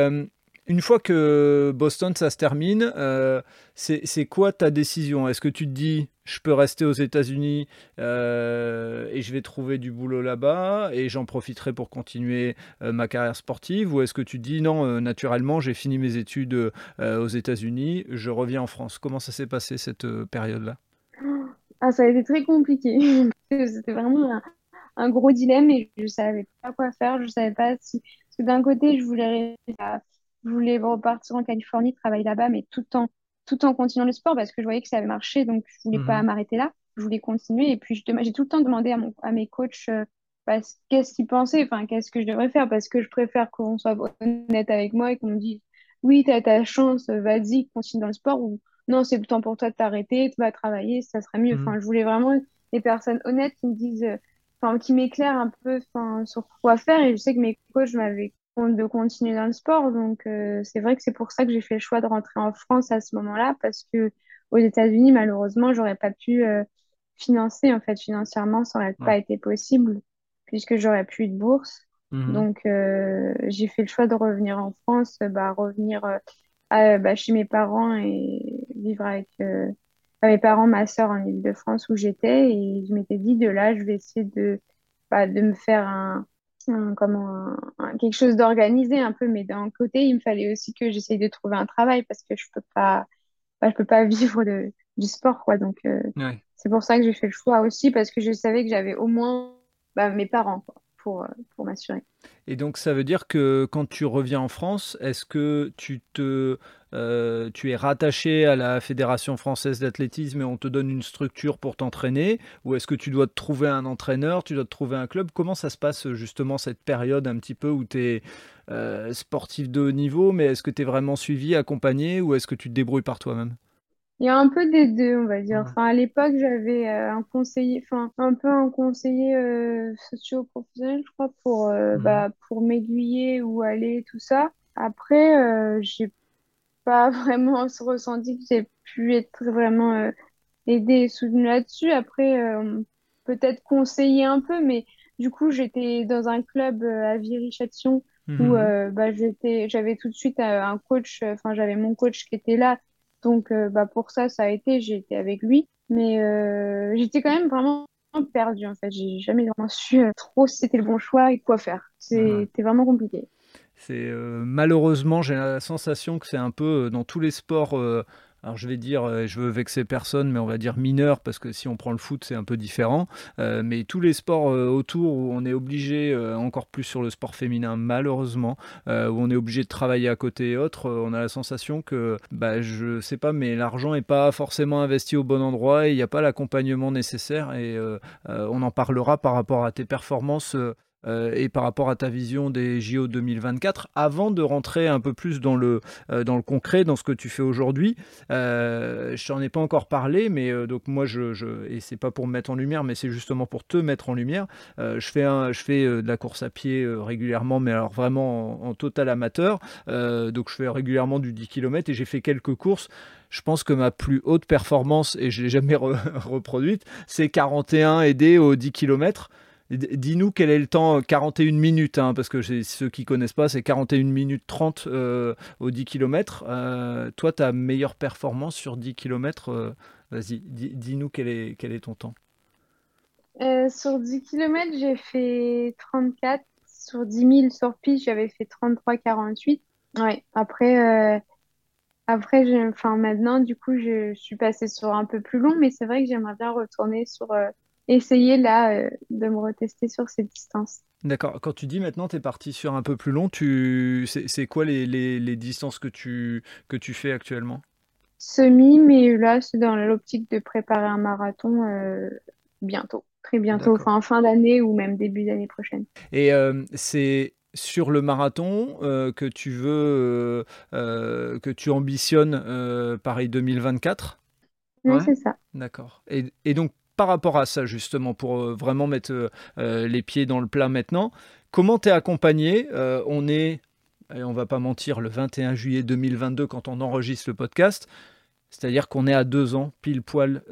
une fois que Boston, ça se termine, euh, c'est quoi ta décision? Est-ce que tu te dis, je peux rester aux États-Unis euh, et je vais trouver du boulot là-bas et j'en profiterai pour continuer euh, ma carrière sportive Ou est-ce que tu dis, non, naturellement, j'ai fini mes études aux États-Unis, je reviens en France Comment ça s'est passé cette période-là? Ah, Ça a été très compliqué. C'était vraiment un, gros dilemme et je ne savais pas quoi faire. Je savais pas si. D'un côté, je voulais je voulais repartir en Californie, travailler là-bas, mais tout en, tout en continuant le sport parce que je voyais que ça avait marché, donc je voulais pas mhm. m'arrêter là. Je voulais continuer. Et puis, j'ai tout le temps demandé à, mon, à mes coachs euh, qu'est-ce qu'ils pensaient, enfin, qu'est-ce que je devrais faire parce que je préfère qu'on soit honnête avec moi et qu'on me dise oui, tu as ta chance, vas-y, continue dans le sport ou non, c'est le temps pour toi de t'arrêter, tu vas travailler, ça serait mieux. Mhm. Enfin, je voulais vraiment des personnes honnêtes qui me disent, enfin, qui m'éclairent un peu enfin, sur quoi faire. Et je sais que mes coachs m'avaient de continuer dans le sport. Donc, euh, c'est vrai que c'est pour ça que j'ai fait le choix de rentrer en France à ce moment-là, parce que aux États-Unis, malheureusement, j'aurais pas pu euh, financer, en fait, financièrement, ça n'aurait pas été possible, puisque j'aurais plus de bourse. Mhm. Donc, euh, j'ai fait le choix de revenir en France, bah, revenir bah, chez mes parents et vivre avec mes parents, ma soeur en Ile-de-France où j'étais. Et je m'étais dit, de là, je vais essayer de, bah, de me faire un, comment quelque chose d'organisé un peu mais d'un côté il me fallait aussi que j'essaye de trouver un travail parce que je peux pas bah, je peux pas vivre de, du sport quoi. Donc euh, c'est pour ça que j'ai fait le choix aussi parce que je savais que j'avais au moins bah, mes parents pour, euh, pour m'assurer. Et donc ça veut dire que quand tu reviens en France, est-ce que tu te euh, tu es rattaché à la Fédération française d'athlétisme et on te donne une structure pour t'entraîner? Ou est-ce que tu dois te trouver un entraîneur, tu dois te trouver un club? Comment ça se passe justement cette période un petit peu où tu es euh, sportif de haut niveau, mais est-ce que tu es vraiment suivi, accompagné ou est-ce que tu te débrouilles par toi-même? Il y a un peu des deux, on va dire. Enfin, à l'époque, j'avais euh, un conseiller, enfin, un peu un conseiller euh, socio-professionnel, je crois, pour, euh, mhm. bah, pour m'aiguiller où aller, tout ça. Après, euh, j'ai pas vraiment ressenti que j'ai pu être vraiment aidée et soutenue là-dessus. Après, peut-être conseiller un peu, mais du coup, j'étais dans un club à Viry-Châtillon où mhm. bah, j'étais, j'avais tout de suite un coach, enfin, j'avais mon coach qui était là donc, euh, bah, pour ça, ça a été, j'ai été avec lui. Mais euh, j'étais quand même vraiment perdue, en fait. J'ai jamais vraiment su euh, trop si c'était le bon choix et quoi faire. C'était vraiment compliqué. C'est malheureusement, j'ai la sensation que c'est un peu dans tous les sports alors je vais dire, euh, je veux vexer personne, mais on va dire mineur, parce que si on prend le foot, c'est un peu différent. Euh, mais tous les sports euh, autour où on est obligé, encore plus sur le sport féminin, malheureusement, où on est obligé de travailler à côté et autres, on a la sensation que, bah, je sais pas, mais l'argent n'est pas forcément investi au bon endroit et il n'y a pas l'accompagnement nécessaire. Et on en parlera par rapport à tes performances euh, et par rapport à ta vision des JO 2024, avant de rentrer un peu plus dans le, euh, dans le concret, dans ce que tu fais aujourd'hui. Euh, je n'en ai pas encore parlé, mais donc moi, je, je et c'est pas pour me mettre en lumière, mais c'est justement pour te mettre en lumière. je fais, un, je fais de la course à pied régulièrement, mais alors vraiment en, total amateur. donc je fais régulièrement du 10 km et j'ai fait quelques courses je pense que ma plus haute performance, et je ne l'ai jamais reproduite, c'est 41 aidés aux 10 km. Dis-nous quel est le temps, 41 euh, minutes, hein, parce que ceux qui connaissent pas, c'est 41 minutes 30 euh, au 10 km. Euh, toi, ta meilleure performance sur 10 km, vas-y, dis-nous quel est, ton temps. sur 10 km, j'ai fait 34. Sur 10 000 sur piste, j'avais fait 33-48. Ouais, après, enfin, maintenant, du coup, je suis passée sur un peu plus long, mais c'est vrai que j'aimerais bien retourner sur essayer là euh, de me retester sur ces distances. D'accord. Quand tu dis maintenant tu es parti sur un peu plus long, tu... c'est quoi les, les, les, distances que tu, que tu fais actuellement? Semi, mais là c'est dans l'optique de préparer un marathon euh, bientôt, très bientôt, enfin fin d'année ou même début d'année prochaine. Et euh, c'est sur le marathon que tu veux, que tu ambitionnes Paris 2024 Oui, c'est ça. D'accord. Et, et, donc, par rapport à ça, justement, pour euh, vraiment mettre euh, euh, les pieds dans le plat maintenant, comment t'es accompagné On est, et on va pas mentir, le 21 juillet 2022 quand on enregistre le podcast. C'est-à-dire qu'on est à deux ans, pile poil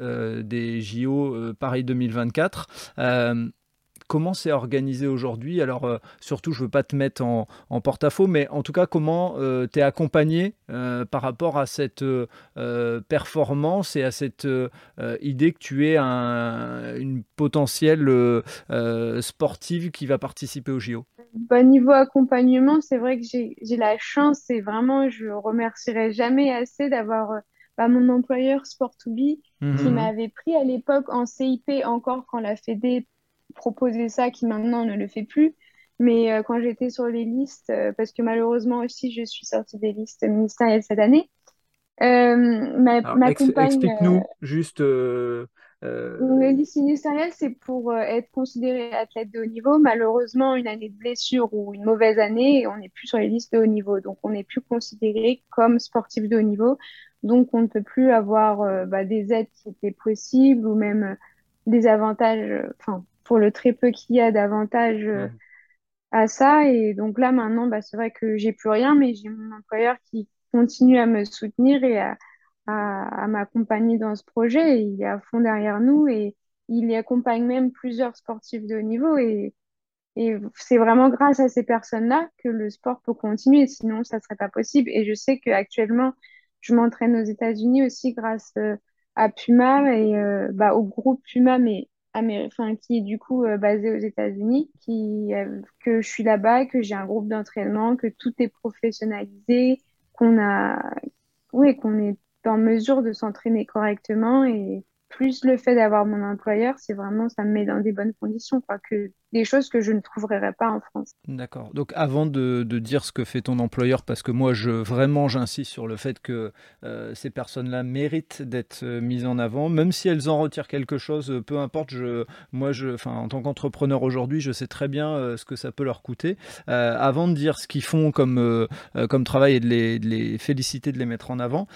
des JO Paris 2024 comment c'est organisé aujourd'hui Alors, euh, surtout, je ne veux pas te mettre en, porte-à-faux, mais en tout cas, comment euh, tu es accompagné euh, par rapport à cette performance et à cette idée que tu es une potentielle sportive qui va participer au JO bah, Niveau accompagnement, c'est vrai que j'ai la chance et vraiment, je remercierai jamais assez d'avoir bah, mon employeur Sport2Be qui mhm. m'avait pris à l'époque en CIP encore quand la Fédé proposer ça qui maintenant ne le fait plus. Mais euh, quand j'étais sur les listes, euh, parce que malheureusement aussi je suis sortie des listes ministérielles cette année, euh, ma, compagne. Explique-nous juste. Les listes ministérielles, c'est pour être considéré athlète de haut niveau. Malheureusement, une année de blessure ou une mauvaise année, on n'est plus sur les listes de haut niveau. Donc, on n'est plus considéré comme sportif de haut niveau. Donc, on ne peut plus avoir bah, des aides qui étaient possibles ou même des avantages. Enfin, pour le très peu qu'il y a d'avantages euh, à ça. Et donc là, maintenant, bah, c'est vrai que j'ai plus rien, mais j'ai mon employeur qui continue à me soutenir et à, à, m'accompagner dans ce projet. il est à fond derrière nous et il y accompagne même plusieurs sportifs de haut niveau. Et, et c'est vraiment grâce à ces personnes-là que le sport peut continuer, sinon ça serait pas possible. Et je sais qu'actuellement, je m'entraîne aux États-Unis aussi grâce euh, à Puma et euh, bah, au groupe Puma, mais enfin, qui est du coup euh, basé aux États-Unis, qui euh, que je suis là-bas, que j'ai un groupe d'entraînement, que tout est professionnalisé, qu'on a, oui, qu'on est en mesure de s'entraîner correctement. Et plus le fait d'avoir mon employeur, c'est vraiment ça me met dans des bonnes conditions, quoi, que des choses que je ne trouverais pas en France. D'accord. Donc avant de, dire ce que fait ton employeur, parce que moi je vraiment j'insiste sur le fait que euh, ces personnes-là méritent d'être euh, mises en avant, même si elles en retirent quelque chose, euh, peu importe. Je, moi, je, en tant qu'entrepreneur aujourd'hui, je sais très bien ce que ça peut leur coûter. avant de dire ce qu'ils font comme comme travail et de les, de les, féliciter, de les mettre en avant,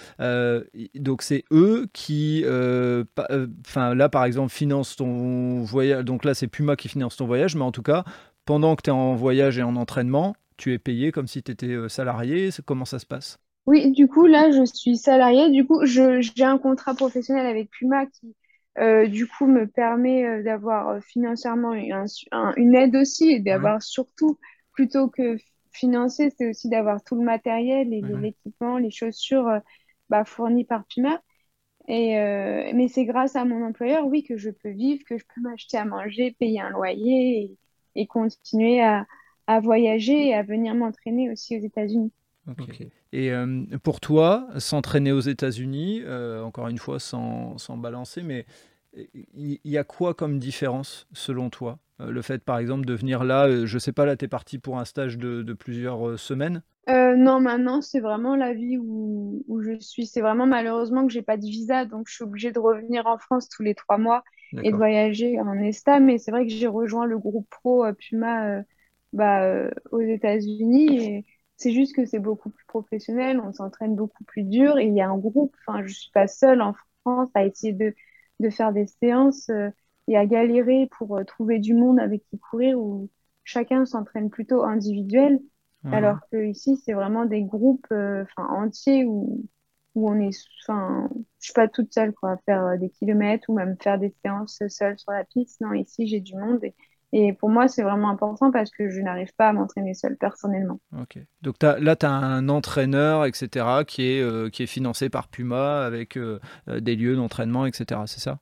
donc c'est eux qui, enfin là par exemple, financent ton voyage. Donc là c'est Puma qui finance ton voyage mais en tout cas, pendant que tu es en voyage et en entraînement, tu es payé comme si tu étais euh, salarié. Comment ça se passe? Oui, du coup, là, je suis salarié. Du coup, j'ai un contrat professionnel avec Puma qui, euh, du coup, me permet euh, d'avoir financièrement une aide aussi et d'avoir surtout, plutôt que financer, c'est aussi d'avoir tout le matériel et l'équipement, les chaussures bah, fournies par Puma. Et, euh, mais c'est grâce à mon employeur, oui, que je peux vivre, que je peux m'acheter à manger, payer un loyer et, continuer à, à, voyager et à venir m'entraîner aussi aux États-Unis. Et euh, pour toi, s'entraîner aux États-Unis, euh, encore une fois sans, sans balancer, mais il y, a quoi comme différence selon toi Le fait par exemple de venir là, je sais pas, là tu es parti pour un stage de, de plusieurs semaines? Euh, non, maintenant, c'est vraiment la vie où, où je suis. C'est vraiment malheureusement que j'ai pas de visa, donc je suis obligée de revenir en France tous les trois mois et de voyager en ESTA. Mais c'est vrai que j'ai rejoint le groupe pro euh, Puma euh, bah, aux États-Unis. Et c'est juste que c'est beaucoup plus professionnel, on s'entraîne beaucoup plus dur et il y a un groupe. Enfin, je suis pas seule en France à essayer de, de faire des séances et à galérer pour trouver du monde avec qui courir où chacun s'entraîne plutôt individuel. Alors que ici, c'est vraiment des groupes enfin entiers où où on est, enfin, je suis pas toute seule, quoi, à faire euh, des kilomètres ou même faire des séances seule sur la piste. Non, ici, j'ai du monde et, pour moi, c'est vraiment important parce que je n'arrive pas à m'entraîner seule personnellement. Ok. Donc là, tu as un entraîneur, etc., qui est, euh, qui est financé par Puma avec euh, des lieux d'entraînement, etc. C'est ça?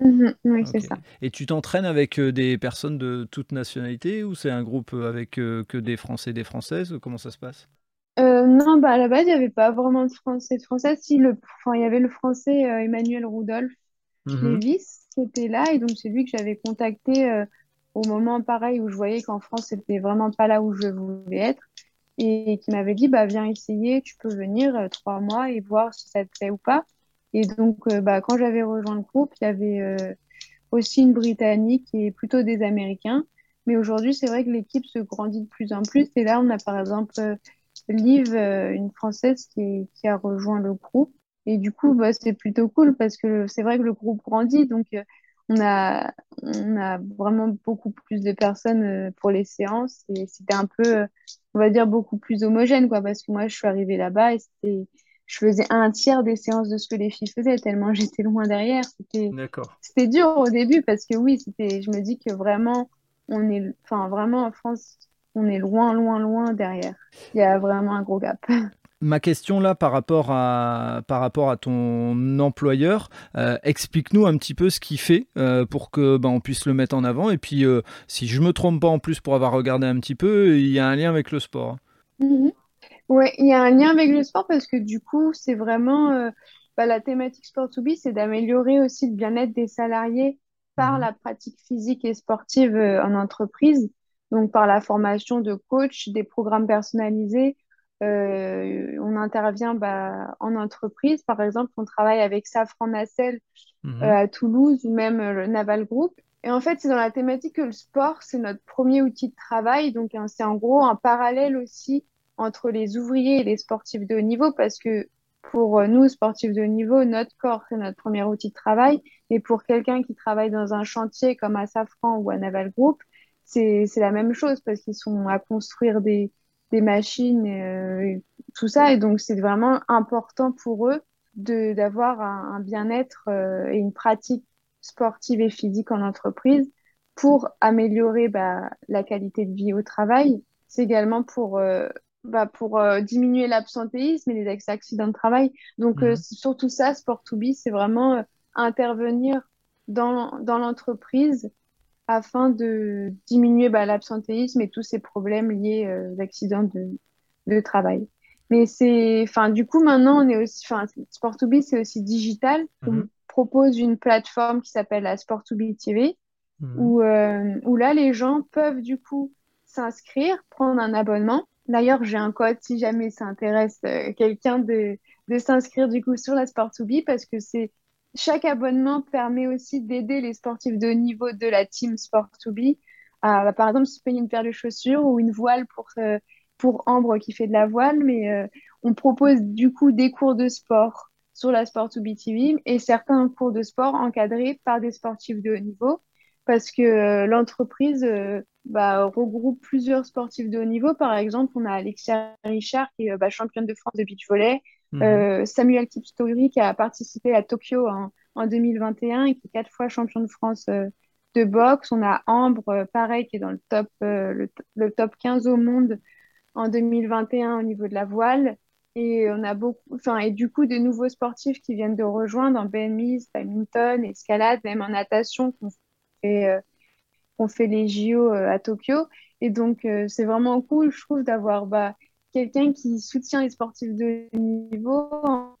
Mhm. Oui, c'est ça. Et tu t'entraînes avec des personnes de toute nationalité ou c'est un groupe avec que des Français et des Françaises? Comment ça se passe? Euh, non, bah à la base, il n'y avait pas vraiment de français de français. Si, le, enfin, il y avait le français euh, Emmanuel Rudolph mhm. Lévis qui était là, et donc c'est lui que j'avais contacté euh, au moment pareil où je voyais qu'en France, c'était vraiment pas là où je voulais être, et qui m'avait dit, bah viens essayer, tu peux venir trois mois et voir si ça te plaît ou pas. Et donc, bah, quand j'avais rejoint le groupe, il y avait aussi une Britannique et plutôt des Américains. Mais aujourd'hui, c'est vrai que l'équipe se grandit de plus en plus. Et là, on a par exemple Liv, euh, une Française qui, qui, a rejoint le groupe. Et du coup, bah, c'est plutôt cool parce que c'est vrai que le groupe grandit. Donc, euh, on, a, on a vraiment beaucoup plus de personnes euh, pour les séances. Et c'était un peu, on va dire, beaucoup plus homogène, quoi. Parce que moi, je suis arrivée là-bas et c'était je faisais un tiers des séances de ce que les filles faisaient, tellement j'étais loin derrière. C'était, c'était dur au début parce que oui, c'était, je me dis que vraiment, on est, enfin, vraiment en France, on est loin, loin, loin derrière. Il y a vraiment un gros gap. Ma question là par rapport à, par rapport à ton employeur, euh, explique-nous un petit peu ce qu'il fait euh, pour que ben, on puisse le mettre en avant. Et puis, euh, si je me trompe pas en plus pour avoir regardé un petit peu, il y a un lien avec le sport. Mhm. Oui, il y a un lien avec le sport parce que du coup, c'est vraiment bah, la thématique Sport to Be, c'est d'améliorer aussi le bien-être des salariés par mhm. la pratique physique et sportive en entreprise donc par la formation de coach, des programmes personnalisés. Euh, on intervient bah, en entreprise, par exemple, on travaille avec Safran Nacelle mhm. euh, à Toulouse ou même euh, le Naval Group. Et en fait, c'est dans la thématique que le sport, c'est notre premier outil de travail. Donc, hein, c'est en gros un parallèle aussi entre les ouvriers et les sportifs de haut niveau parce que pour nous, sportifs de haut niveau, notre corps, c'est notre premier outil de travail. Et pour quelqu'un qui travaille dans un chantier comme à Safran ou à Naval Group, c'est la même chose parce qu'ils sont à construire des, des machines euh, et, tout ça. Et donc, c'est vraiment important pour eux d'avoir un, un bien-être euh, et une pratique sportive et physique en entreprise pour améliorer bah, la qualité de vie au travail. C'est également pour, euh, bah, pour diminuer l'absentéisme et les accidents de travail. Donc, mmh. surtout ça, Sport 2 b c'est vraiment intervenir dans, dans l'entreprise afin de diminuer bah, l'absentéisme et tous ces problèmes liés euh, d'accidents de, de, travail. Mais c'est, enfin, du coup, maintenant, on est aussi, enfin, Sport2B, c'est aussi digital. On mhm. propose une plateforme qui s'appelle la Sport2B TV, mhm. où, euh, où là, les gens peuvent, du coup, s'inscrire, prendre un abonnement. D'ailleurs, j'ai un code si jamais ça intéresse euh, quelqu'un de, de s'inscrire, du coup, sur la Sport2B parce que c'est chaque abonnement permet aussi d'aider les sportifs de haut niveau de la team Sport 2 b à, par exemple, se payer une paire de chaussures ou une voile pour, euh, pour Ambre qui fait de la voile. Mais euh, on propose du coup des cours de sport sur la Sport 2 b TV et certains cours de sport encadrés par des sportifs de haut niveau parce que euh, l'entreprise bah, regroupe plusieurs sportifs de haut niveau. Par exemple, on a Alexia Richard qui est bah, championne de France de beach volley, Mhm. Euh, Samuel Kipstori qui a participé à Tokyo en, en, 2021 et qui est quatre fois champion de France euh, de boxe. On a Ambre, euh, pareil, qui est dans le top, le, top 15 au monde en 2021 au niveau de la voile. Et on a beaucoup, enfin, et du coup, des nouveaux sportifs qui viennent de rejoindre en BMX, badminton, escalade, même en natation, qu'on fait, fait les JO à Tokyo. Et donc, c'est vraiment cool, je trouve, d'avoir bah, quelqu'un qui soutient les sportifs de niveau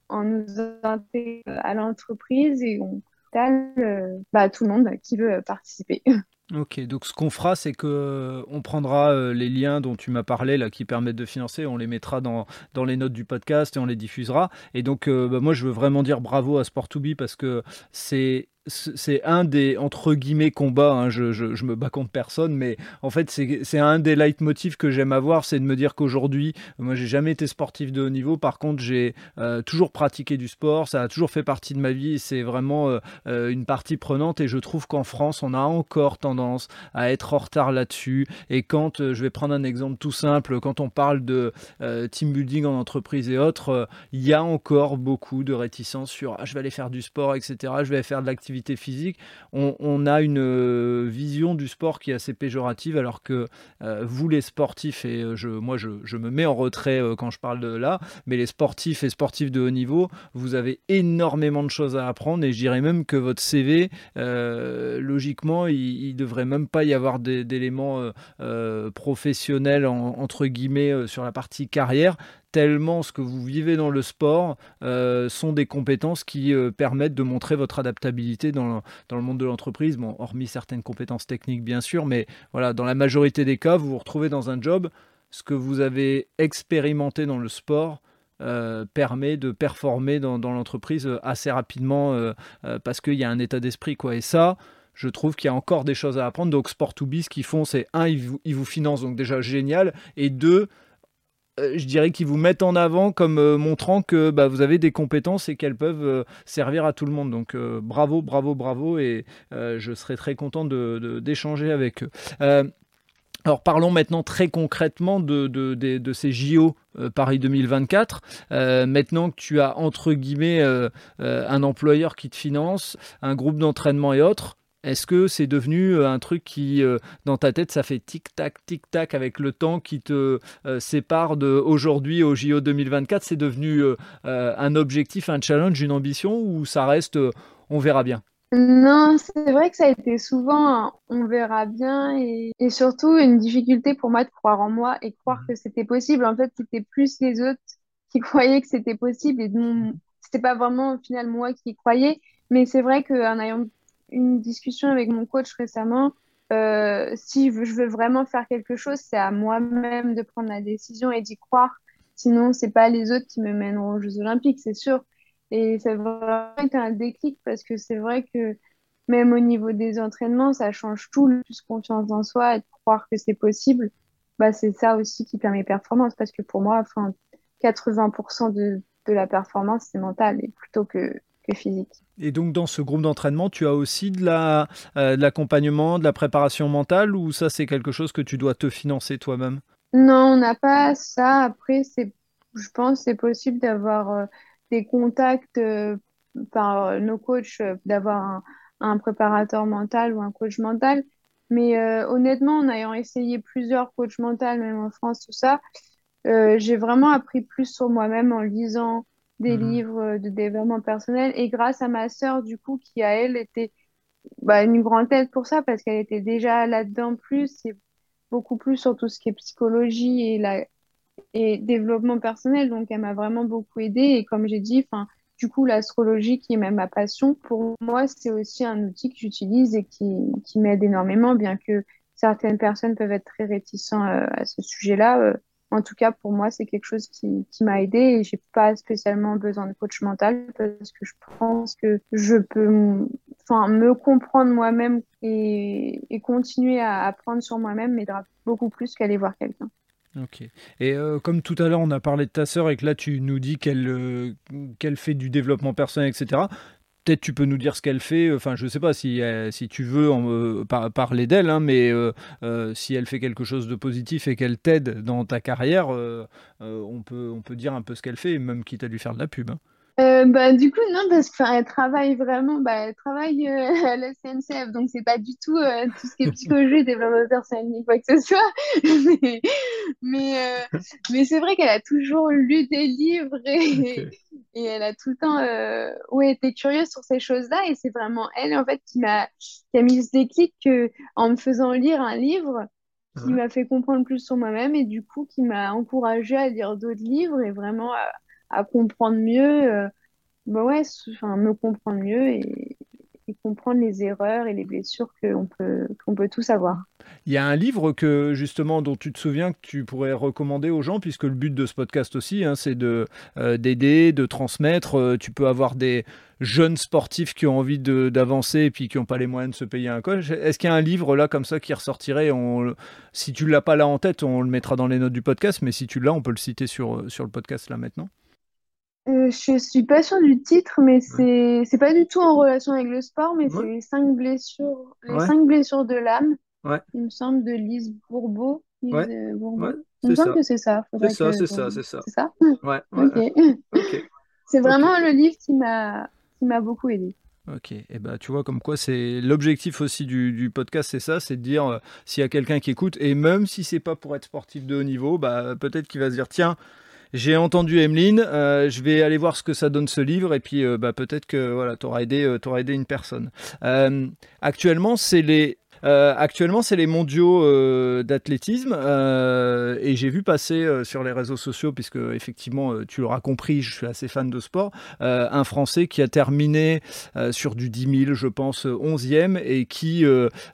en, nous intégrant à l'entreprise et on euh, bah, tout le monde qui veut participer. Ok, donc ce qu'on fera, c'est que euh, on prendra euh, les liens dont tu m'as parlé là, qui permettent de financer, on les mettra dans, dans les notes du podcast et on les diffusera. Et donc, bah, moi, je veux vraiment dire bravo à Sport2B parce que c'est c'est un des entre guillemets combats. Hein, je, je, me bats contre personne, mais en fait, c'est un des leitmotifs que j'aime avoir, c'est de me dire qu'aujourd'hui, moi, j'ai jamais été sportif de haut niveau. Par contre, j'ai euh, toujours pratiqué du sport. Ça a toujours fait partie de ma vie. C'est vraiment euh, euh, une partie prenante. Et je trouve qu'en France, on a encore tendance à être en retard là-dessus. Et quand je vais prendre un exemple tout simple, quand on parle de team building en entreprise et autres, il y a encore beaucoup de réticence sur ah, je vais aller faire du sport, etc. Je vais faire de l'activité physique, on, a une euh, vision du sport qui est assez péjorative, alors que euh, vous les sportifs, et euh, je, moi je, me mets en retrait quand je parle de là, mais les sportifs et sportifs de haut niveau, vous avez énormément de choses à apprendre, et je dirais même que votre CV, logiquement, il, ne devrait même pas y avoir d'éléments professionnels, entre guillemets, sur la partie carrière tellement ce que vous vivez dans le sport euh, sont des compétences qui euh, permettent de montrer votre adaptabilité dans le, monde de l'entreprise, hormis certaines compétences techniques bien sûr, mais voilà, dans la majorité des cas, vous vous retrouvez dans un job, ce que vous avez expérimenté dans le sport euh, permet de performer dans, l'entreprise assez rapidement parce qu'il y a un état d'esprit. quoi. Et ça, je trouve qu'il y a encore des choses à apprendre. Donc Sport 2 B, ce qu'ils font, c'est un, ils vous, ils vous financent, donc déjà génial, et deux, je dirais qu'ils vous mettent en avant comme euh, montrant que bah, vous avez des compétences et qu'elles peuvent euh, servir à tout le monde. Donc bravo, bravo, bravo et je serais très content d'échanger avec eux. alors parlons maintenant très concrètement de, de ces JO Paris 2024. maintenant que tu as entre guillemets un employeur qui te finance, un groupe d'entraînement et autres, est-ce que c'est devenu euh, un truc qui, euh, dans ta tête, ça fait tic-tac, tic-tac avec le temps qui te euh, sépare de aujourd'hui au JO 2024 C'est devenu un objectif, un challenge, une ambition ou ça reste on verra bien? Non, c'est vrai que ça a été souvent on verra bien et, surtout une difficulté pour moi de croire en moi et croire mmh. que c'était possible. En fait, c'était plus les autres qui croyaient que c'était possible et c'était pas vraiment au final moi qui croyais. Mais c'est vrai qu'en ayant une discussion avec mon coach récemment. Euh, si je veux vraiment faire quelque chose, c'est à moi-même de prendre la décision et d'y croire. Sinon, c'est pas les autres qui me mèneront aux Jeux Olympiques, c'est sûr. Et c'est vraiment été un déclic parce que c'est vrai que même au niveau des entraînements, ça change tout. Le plus confiance en soi et de croire que c'est possible, bah, c'est ça aussi qui permet performance. Parce que pour moi, enfin, 80% de, de la performance, c'est mental et plutôt que, que physique. Et donc dans ce groupe d'entraînement, tu as aussi de la euh, de l'accompagnement, de la préparation mentale ou ça c'est quelque chose que tu dois te financer toi-même? Non, on n'a pas ça. Après, je pense, c'est possible d'avoir euh, des contacts euh, par nos coachs, d'avoir un, un, préparateur mental ou un coach mental. Mais honnêtement, en ayant essayé plusieurs coachs mentaux, même en France, tout ça, j'ai vraiment appris plus sur moi-même en lisant des mhm. livres de développement personnel. Et grâce à ma sœur, du coup, qui a elle était bah, une grande aide pour ça, parce qu'elle était déjà là-dedans plus, et beaucoup plus sur tout ce qui est psychologie et, la, et développement personnel. Donc, elle m'a vraiment beaucoup aidée. Et comme j'ai dit, enfin, du coup, l'astrologie, qui est même ma passion, pour moi, c'est aussi un outil que j'utilise et qui, qui m'aide énormément, bien que certaines personnes peuvent être très réticentes euh, à ce sujet-là. En tout cas, pour moi, c'est quelque chose qui, m'a aidé et j'ai pas spécialement besoin de coach mental parce que je pense que je peux me comprendre moi-même et, continuer à apprendre sur moi-même m'aidera beaucoup plus qu'aller voir quelqu'un. Ok. Et euh, comme tout à l'heure, on a parlé de ta sœur et que là, tu nous dis qu'elle euh, qu'elle fait du développement personnel, etc peut-être tu peux nous dire ce qu'elle fait. Enfin, je ne sais pas si, euh, si tu veux euh, parler d'elle, hein, mais euh, si elle fait quelque chose de positif et qu'elle t'aide dans ta carrière, on, peut, on peut dire un peu ce qu'elle fait, même quitte à lui faire de la pub. Hein. Euh, bah, du coup, non, parce qu'elle travaille vraiment, bah, elle travaille euh, à la CNCF, donc c'est pas du tout euh, tout ce qui est psychologie, développement personnel, ni quoi que ce soit. mais mais, mais c'est vrai qu'elle a toujours lu des livres et, et elle a tout le temps ouais, été curieuse sur ces choses-là. Et c'est vraiment elle, en fait, qui m'a qui a mis ce déclic que, en me faisant lire un livre, qui m'a fait comprendre plus sur moi-même et du coup qui m'a encouragée à lire d'autres livres et vraiment à, à comprendre mieux, euh, bah ouais, enfin, me comprendre mieux et, comprendre les erreurs et les blessures qu'on peut, qu'on peut tous avoir. Il y a un livre que justement dont tu te souviens que tu pourrais recommander aux gens, puisque le but de ce podcast aussi, hein, c'est de euh, d'aider, de transmettre. Euh, tu peux avoir des jeunes sportifs qui ont envie d'avancer et puis qui n'ont pas les moyens de se payer un coach. Est-ce qu'il y a un livre là comme ça qui ressortirait? Si tu l'as pas là en tête, on le mettra dans les notes du podcast, mais si tu l'as, on peut le citer sur, sur le podcast là maintenant. Euh, je suis pas sûre du titre, mais c'est c'est pas du tout en relation avec le sport, mais c'est les cinq blessures, les cinq blessures de l'âme. Il me semble de Lise Bourbeau. Lise euh, Bourbeau. Il me semble que c'est ça. C'est ça, c'est ça, c'est ça. C'est ça? Ouais, C'est vraiment le livre qui m'a qui m'a beaucoup aidé. Ok, et eh ben tu vois comme quoi c'est l'objectif aussi du, du podcast, c'est ça, c'est de dire euh, s'il y a quelqu'un qui écoute et même si c'est pas pour être sportif de haut niveau, bah peut-être qu'il va se dire tiens j'ai entendu Emeline, euh, je vais aller voir ce que ça donne ce livre et puis euh, bah, peut-être que voilà, tu auras auras aidé une personne. actuellement, c'est les euh, actuellement, c'est les mondiaux euh, d'athlétisme euh, et j'ai vu passer sur les réseaux sociaux, puisque effectivement, tu l'auras compris, je suis assez fan de sport, un Français qui a terminé sur du 10 000, je pense, 11e et qui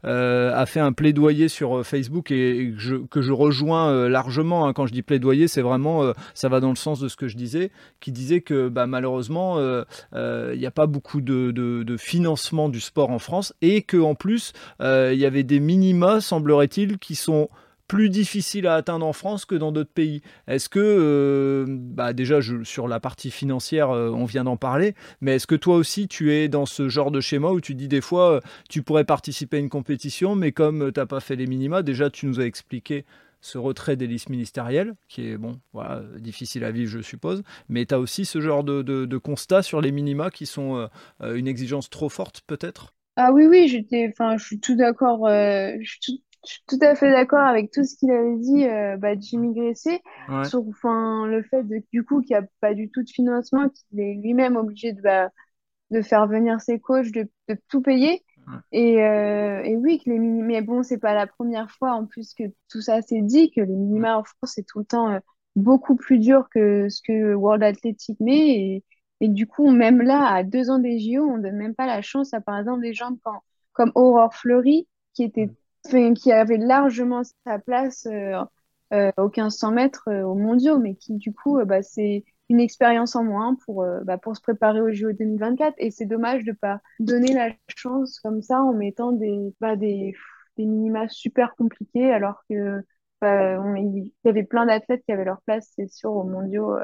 a fait un plaidoyer sur Facebook et, que, je, rejoins largement. Hein. Quand je dis plaidoyer, c'est vraiment, ça va dans le sens de ce que je disais, qui disait que bah, malheureusement, il n'y a pas beaucoup de, financement du sport en France et qu'en plus, il y avait des minima, semblerait-il, qui sont plus difficiles à atteindre en France que dans d'autres pays. Est-ce que, euh, bah déjà sur la partie financière, euh, on vient d'en parler, mais est-ce que toi aussi tu es dans ce genre de schéma où tu dis des fois euh, tu pourrais participer à une compétition, mais comme tu n'as pas fait les minima, déjà tu nous as expliqué ce retrait des listes ministérielles, qui est bon, voilà, difficile à vivre, je suppose. Mais tu as aussi ce genre de, constat sur les minima qui sont une exigence trop forte, peut-être? Ah oui, oui, j'étais, enfin, je suis tout d'accord, euh, je suis tout, à fait d'accord avec tout ce qu'il avait dit, euh, bah, Jimmy Gressé, sur, enfin, le fait de, du coup, qu'il n'y a pas du tout de financement, qu'il est lui-même obligé de, bah, de faire venir ses coachs, de, de tout payer. Et, euh, et oui, que les minima, mais bon, c'est pas la première fois en plus que tout ça s'est dit, que les minima en France, c'est tout le temps beaucoup plus dur que ce que World Athletic met. Et, et du coup, même là, à deux ans des JO, on ne donne même pas la chance à, par exemple, des gens comme, comme Aurore Fleury, qui, était, qui avait largement sa place euh, euh, aux 1500 mètres euh, au mondiaux, mais qui, du coup, euh, bah, c'est une expérience en moins pour, euh, bah, pour se préparer aux JO 2024. Et c'est dommage de ne pas donner la chance comme ça en mettant des, bah, des, des minima super compliqués, alors que bah, il y avait plein d'athlètes qui avaient leur place, c'est sûr, aux mondiaux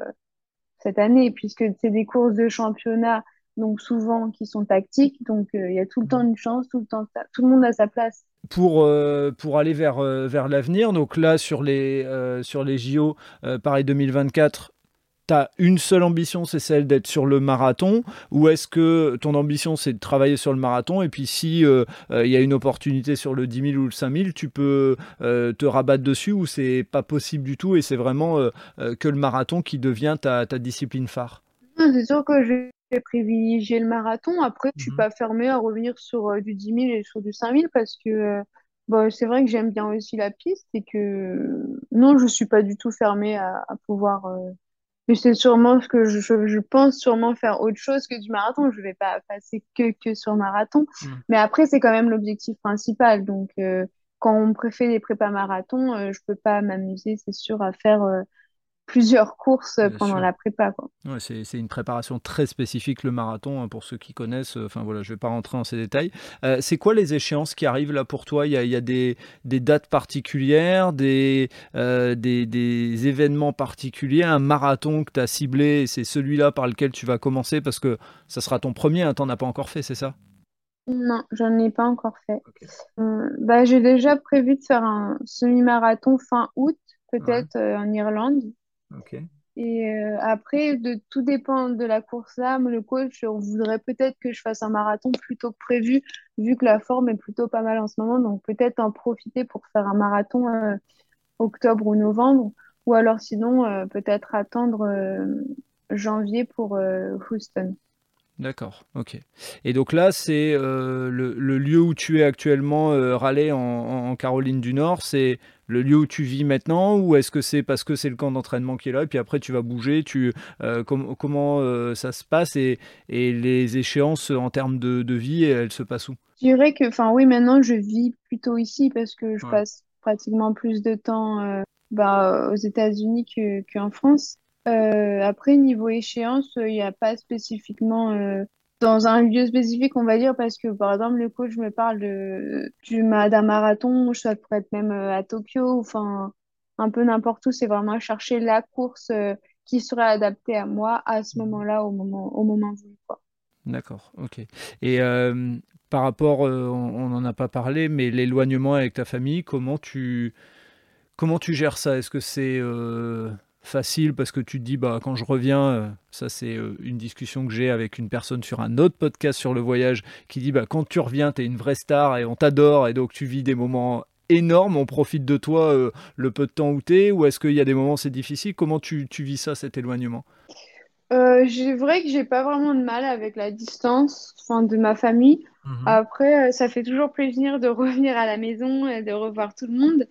cette année, puisque c'est des courses de championnat, donc souvent qui sont tactiques, donc euh, il y a tout le temps une chance, tout le temps, tout le monde a sa place. Pour, euh, pour aller vers, euh, vers l'avenir, donc là sur les, sur les JO Paris 2024, tu as une seule ambition, c'est celle d'être sur le marathon Ou est-ce que ton ambition, c'est de travailler sur le marathon Et puis, si euh, euh, il y a une opportunité sur le 10 000 ou le 5 000, tu peux euh, te rabattre dessus ou c'est pas possible du tout et c'est vraiment que le marathon qui devient ta, ta discipline phare? C'est sûr que je vais privilégier le marathon. Après, je suis mhm. pas fermée à revenir sur du 10 000 et sur du 5 000 parce que. Bon, c'est vrai que j'aime bien aussi la piste et que non, je suis pas du tout fermée à, à pouvoir mais c'est sûrement ce que je, je, pense sûrement faire autre chose que du marathon. Je vais pas passer que, que sur marathon. Mm. Mais après, c'est quand même l'objectif principal. Donc, euh, quand on préfère les prépas marathon, euh, je peux pas m'amuser, c'est sûr, à faire euh, plusieurs courses pendant la prépa. Ouais, c'est une préparation très spécifique, le marathon, hein, pour ceux qui connaissent. Enfin voilà, je ne vais pas rentrer dans ces détails. Euh, c'est quoi les échéances qui arrivent là pour toi? Il y a, y a des, des, dates particulières, des, euh, des, des, événements particuliers, un marathon que tu as ciblé, c'est celui-là par lequel tu vas commencer parce que ça sera ton premier, hein, tu n'en as pas encore fait, c'est ça? Non, j'en ai pas encore fait. Euh, bah, j'ai déjà prévu de faire un semi-marathon fin août, peut-être en Irlande. Et euh, après, de, tout dépend de la course là. Le coach voudrait peut-être que je fasse un marathon plus tôt que prévu, vu que la forme est plutôt pas mal en ce moment. Donc peut-être en profiter pour faire un marathon euh, octobre ou novembre. Ou alors sinon, euh, peut-être attendre janvier pour Houston. D'accord, ok. Et donc là, c'est le, le, lieu où tu es actuellement, Raleigh, en, en, Caroline du Nord. C'est le lieu où tu vis maintenant ou est-ce que c'est parce que c'est le camp d'entraînement qui est là et puis après tu vas bouger tu, euh, Comment euh, ça se passe et, et, les échéances en termes de, de, vie, elles se passent où? Je dirais que, enfin oui, maintenant je vis plutôt ici parce que je passe pratiquement plus de temps euh, bah, aux États-Unis qu'en France. Euh, après, niveau échéance, il n'y a pas spécifiquement euh, dans un lieu spécifique, on va dire, parce que par exemple, le coach me parle de, du, d'un marathon, je souhaite être même à Tokyo, enfin, un peu n'importe où. C'est vraiment chercher la course qui serait adaptée à moi à ce mhm. moment-là, au moment, au moment voulu. D'accord, ok. Et par rapport, euh, on n'en a pas parlé, mais l'éloignement avec ta famille, comment tu, comment tu gères ça? Est-ce que c'est euh, facile parce que tu te dis, bah, quand je reviens, euh, ça c'est une discussion que j'ai avec une personne sur un autre podcast sur le voyage, qui dit, bah, quand tu reviens, tu es une vraie star et on t'adore et donc tu vis des moments énormes, on profite de toi le peu de temps où tu es, ou est-ce qu'il y a des moments c'est difficile? Comment tu, tu vis ça, cet éloignement? Euh, c'est vrai que j'ai pas vraiment de mal avec la distance enfin, de ma famille. Mhm. Après, euh, ça fait toujours plaisir de revenir à la maison et de revoir tout le monde.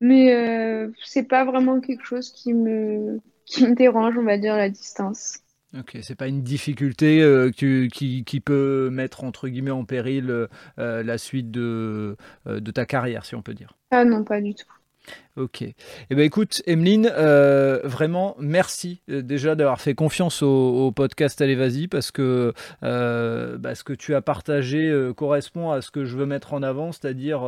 Mais euh, c'est pas vraiment quelque chose qui me, qui me dérange, on va dire, la distance. Ok, c'est pas une difficulté euh, qui, qui, peut mettre entre guillemets en péril la suite de, de ta carrière, si on peut dire. Ah non, pas du tout. Ok. Eh ben écoute, Emeline, euh, vraiment merci euh, déjà d'avoir fait confiance au, podcast Allez Vas-y parce que euh, bah, ce que tu as partagé correspond à ce que je veux mettre en avant, c'est-à-dire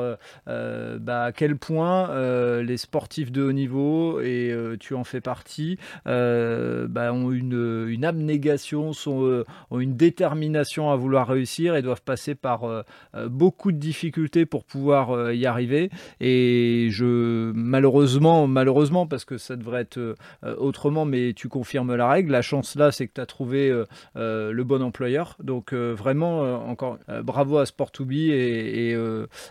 bah, à quel point les sportifs de haut niveau, et tu en fais partie, bah, ont une, abnégation, ont une détermination à vouloir réussir et doivent passer par beaucoup de difficultés pour pouvoir y arriver. Et je malheureusement, malheureusement, parce que ça devrait être euh, autrement, mais tu confirmes la règle. La chance là, c'est que tu as trouvé euh, euh, le bon employeur. Donc vraiment, encore bravo à Sport2Be et,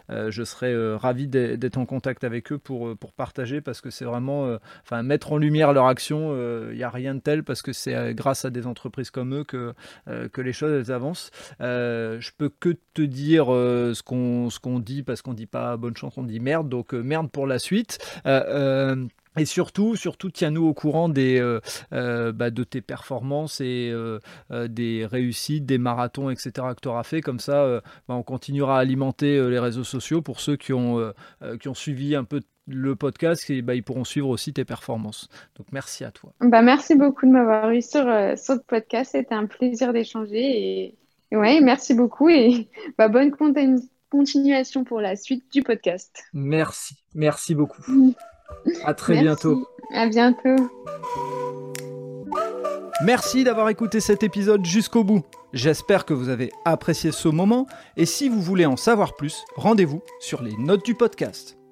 je serais ravi d'être en contact avec eux pour, partager parce que c'est vraiment, enfin, mettre en lumière leur action. Il n'y a rien de tel parce que c'est grâce à des entreprises comme eux que, que les choses avancent. je peux que te dire ce qu'on ce qu'on dit parce qu'on dit pas bonne chance, on dit merde. Donc merde pour la suite. Euh, euh, et surtout, surtout tiens-nous au courant des, euh, bah, de tes performances et des réussites, des marathons, etc. que tu auras fait. Comme ça, bah, on continuera à alimenter les réseaux sociaux pour ceux qui ont, qui ont suivi un peu le podcast et bah, ils pourront suivre aussi tes performances. Donc merci à toi. Bah, merci beaucoup de m'avoir eu sur, sur le podcast. C'était un plaisir d'échanger. Et, ouais, merci beaucoup et bah, bonne continuation pour la suite du podcast. Merci, merci beaucoup. À très bientôt. À bientôt. Merci d'avoir écouté cet épisode jusqu'au bout. J'espère que vous avez apprécié ce moment et si vous voulez en savoir plus, rendez-vous sur les notes du podcast.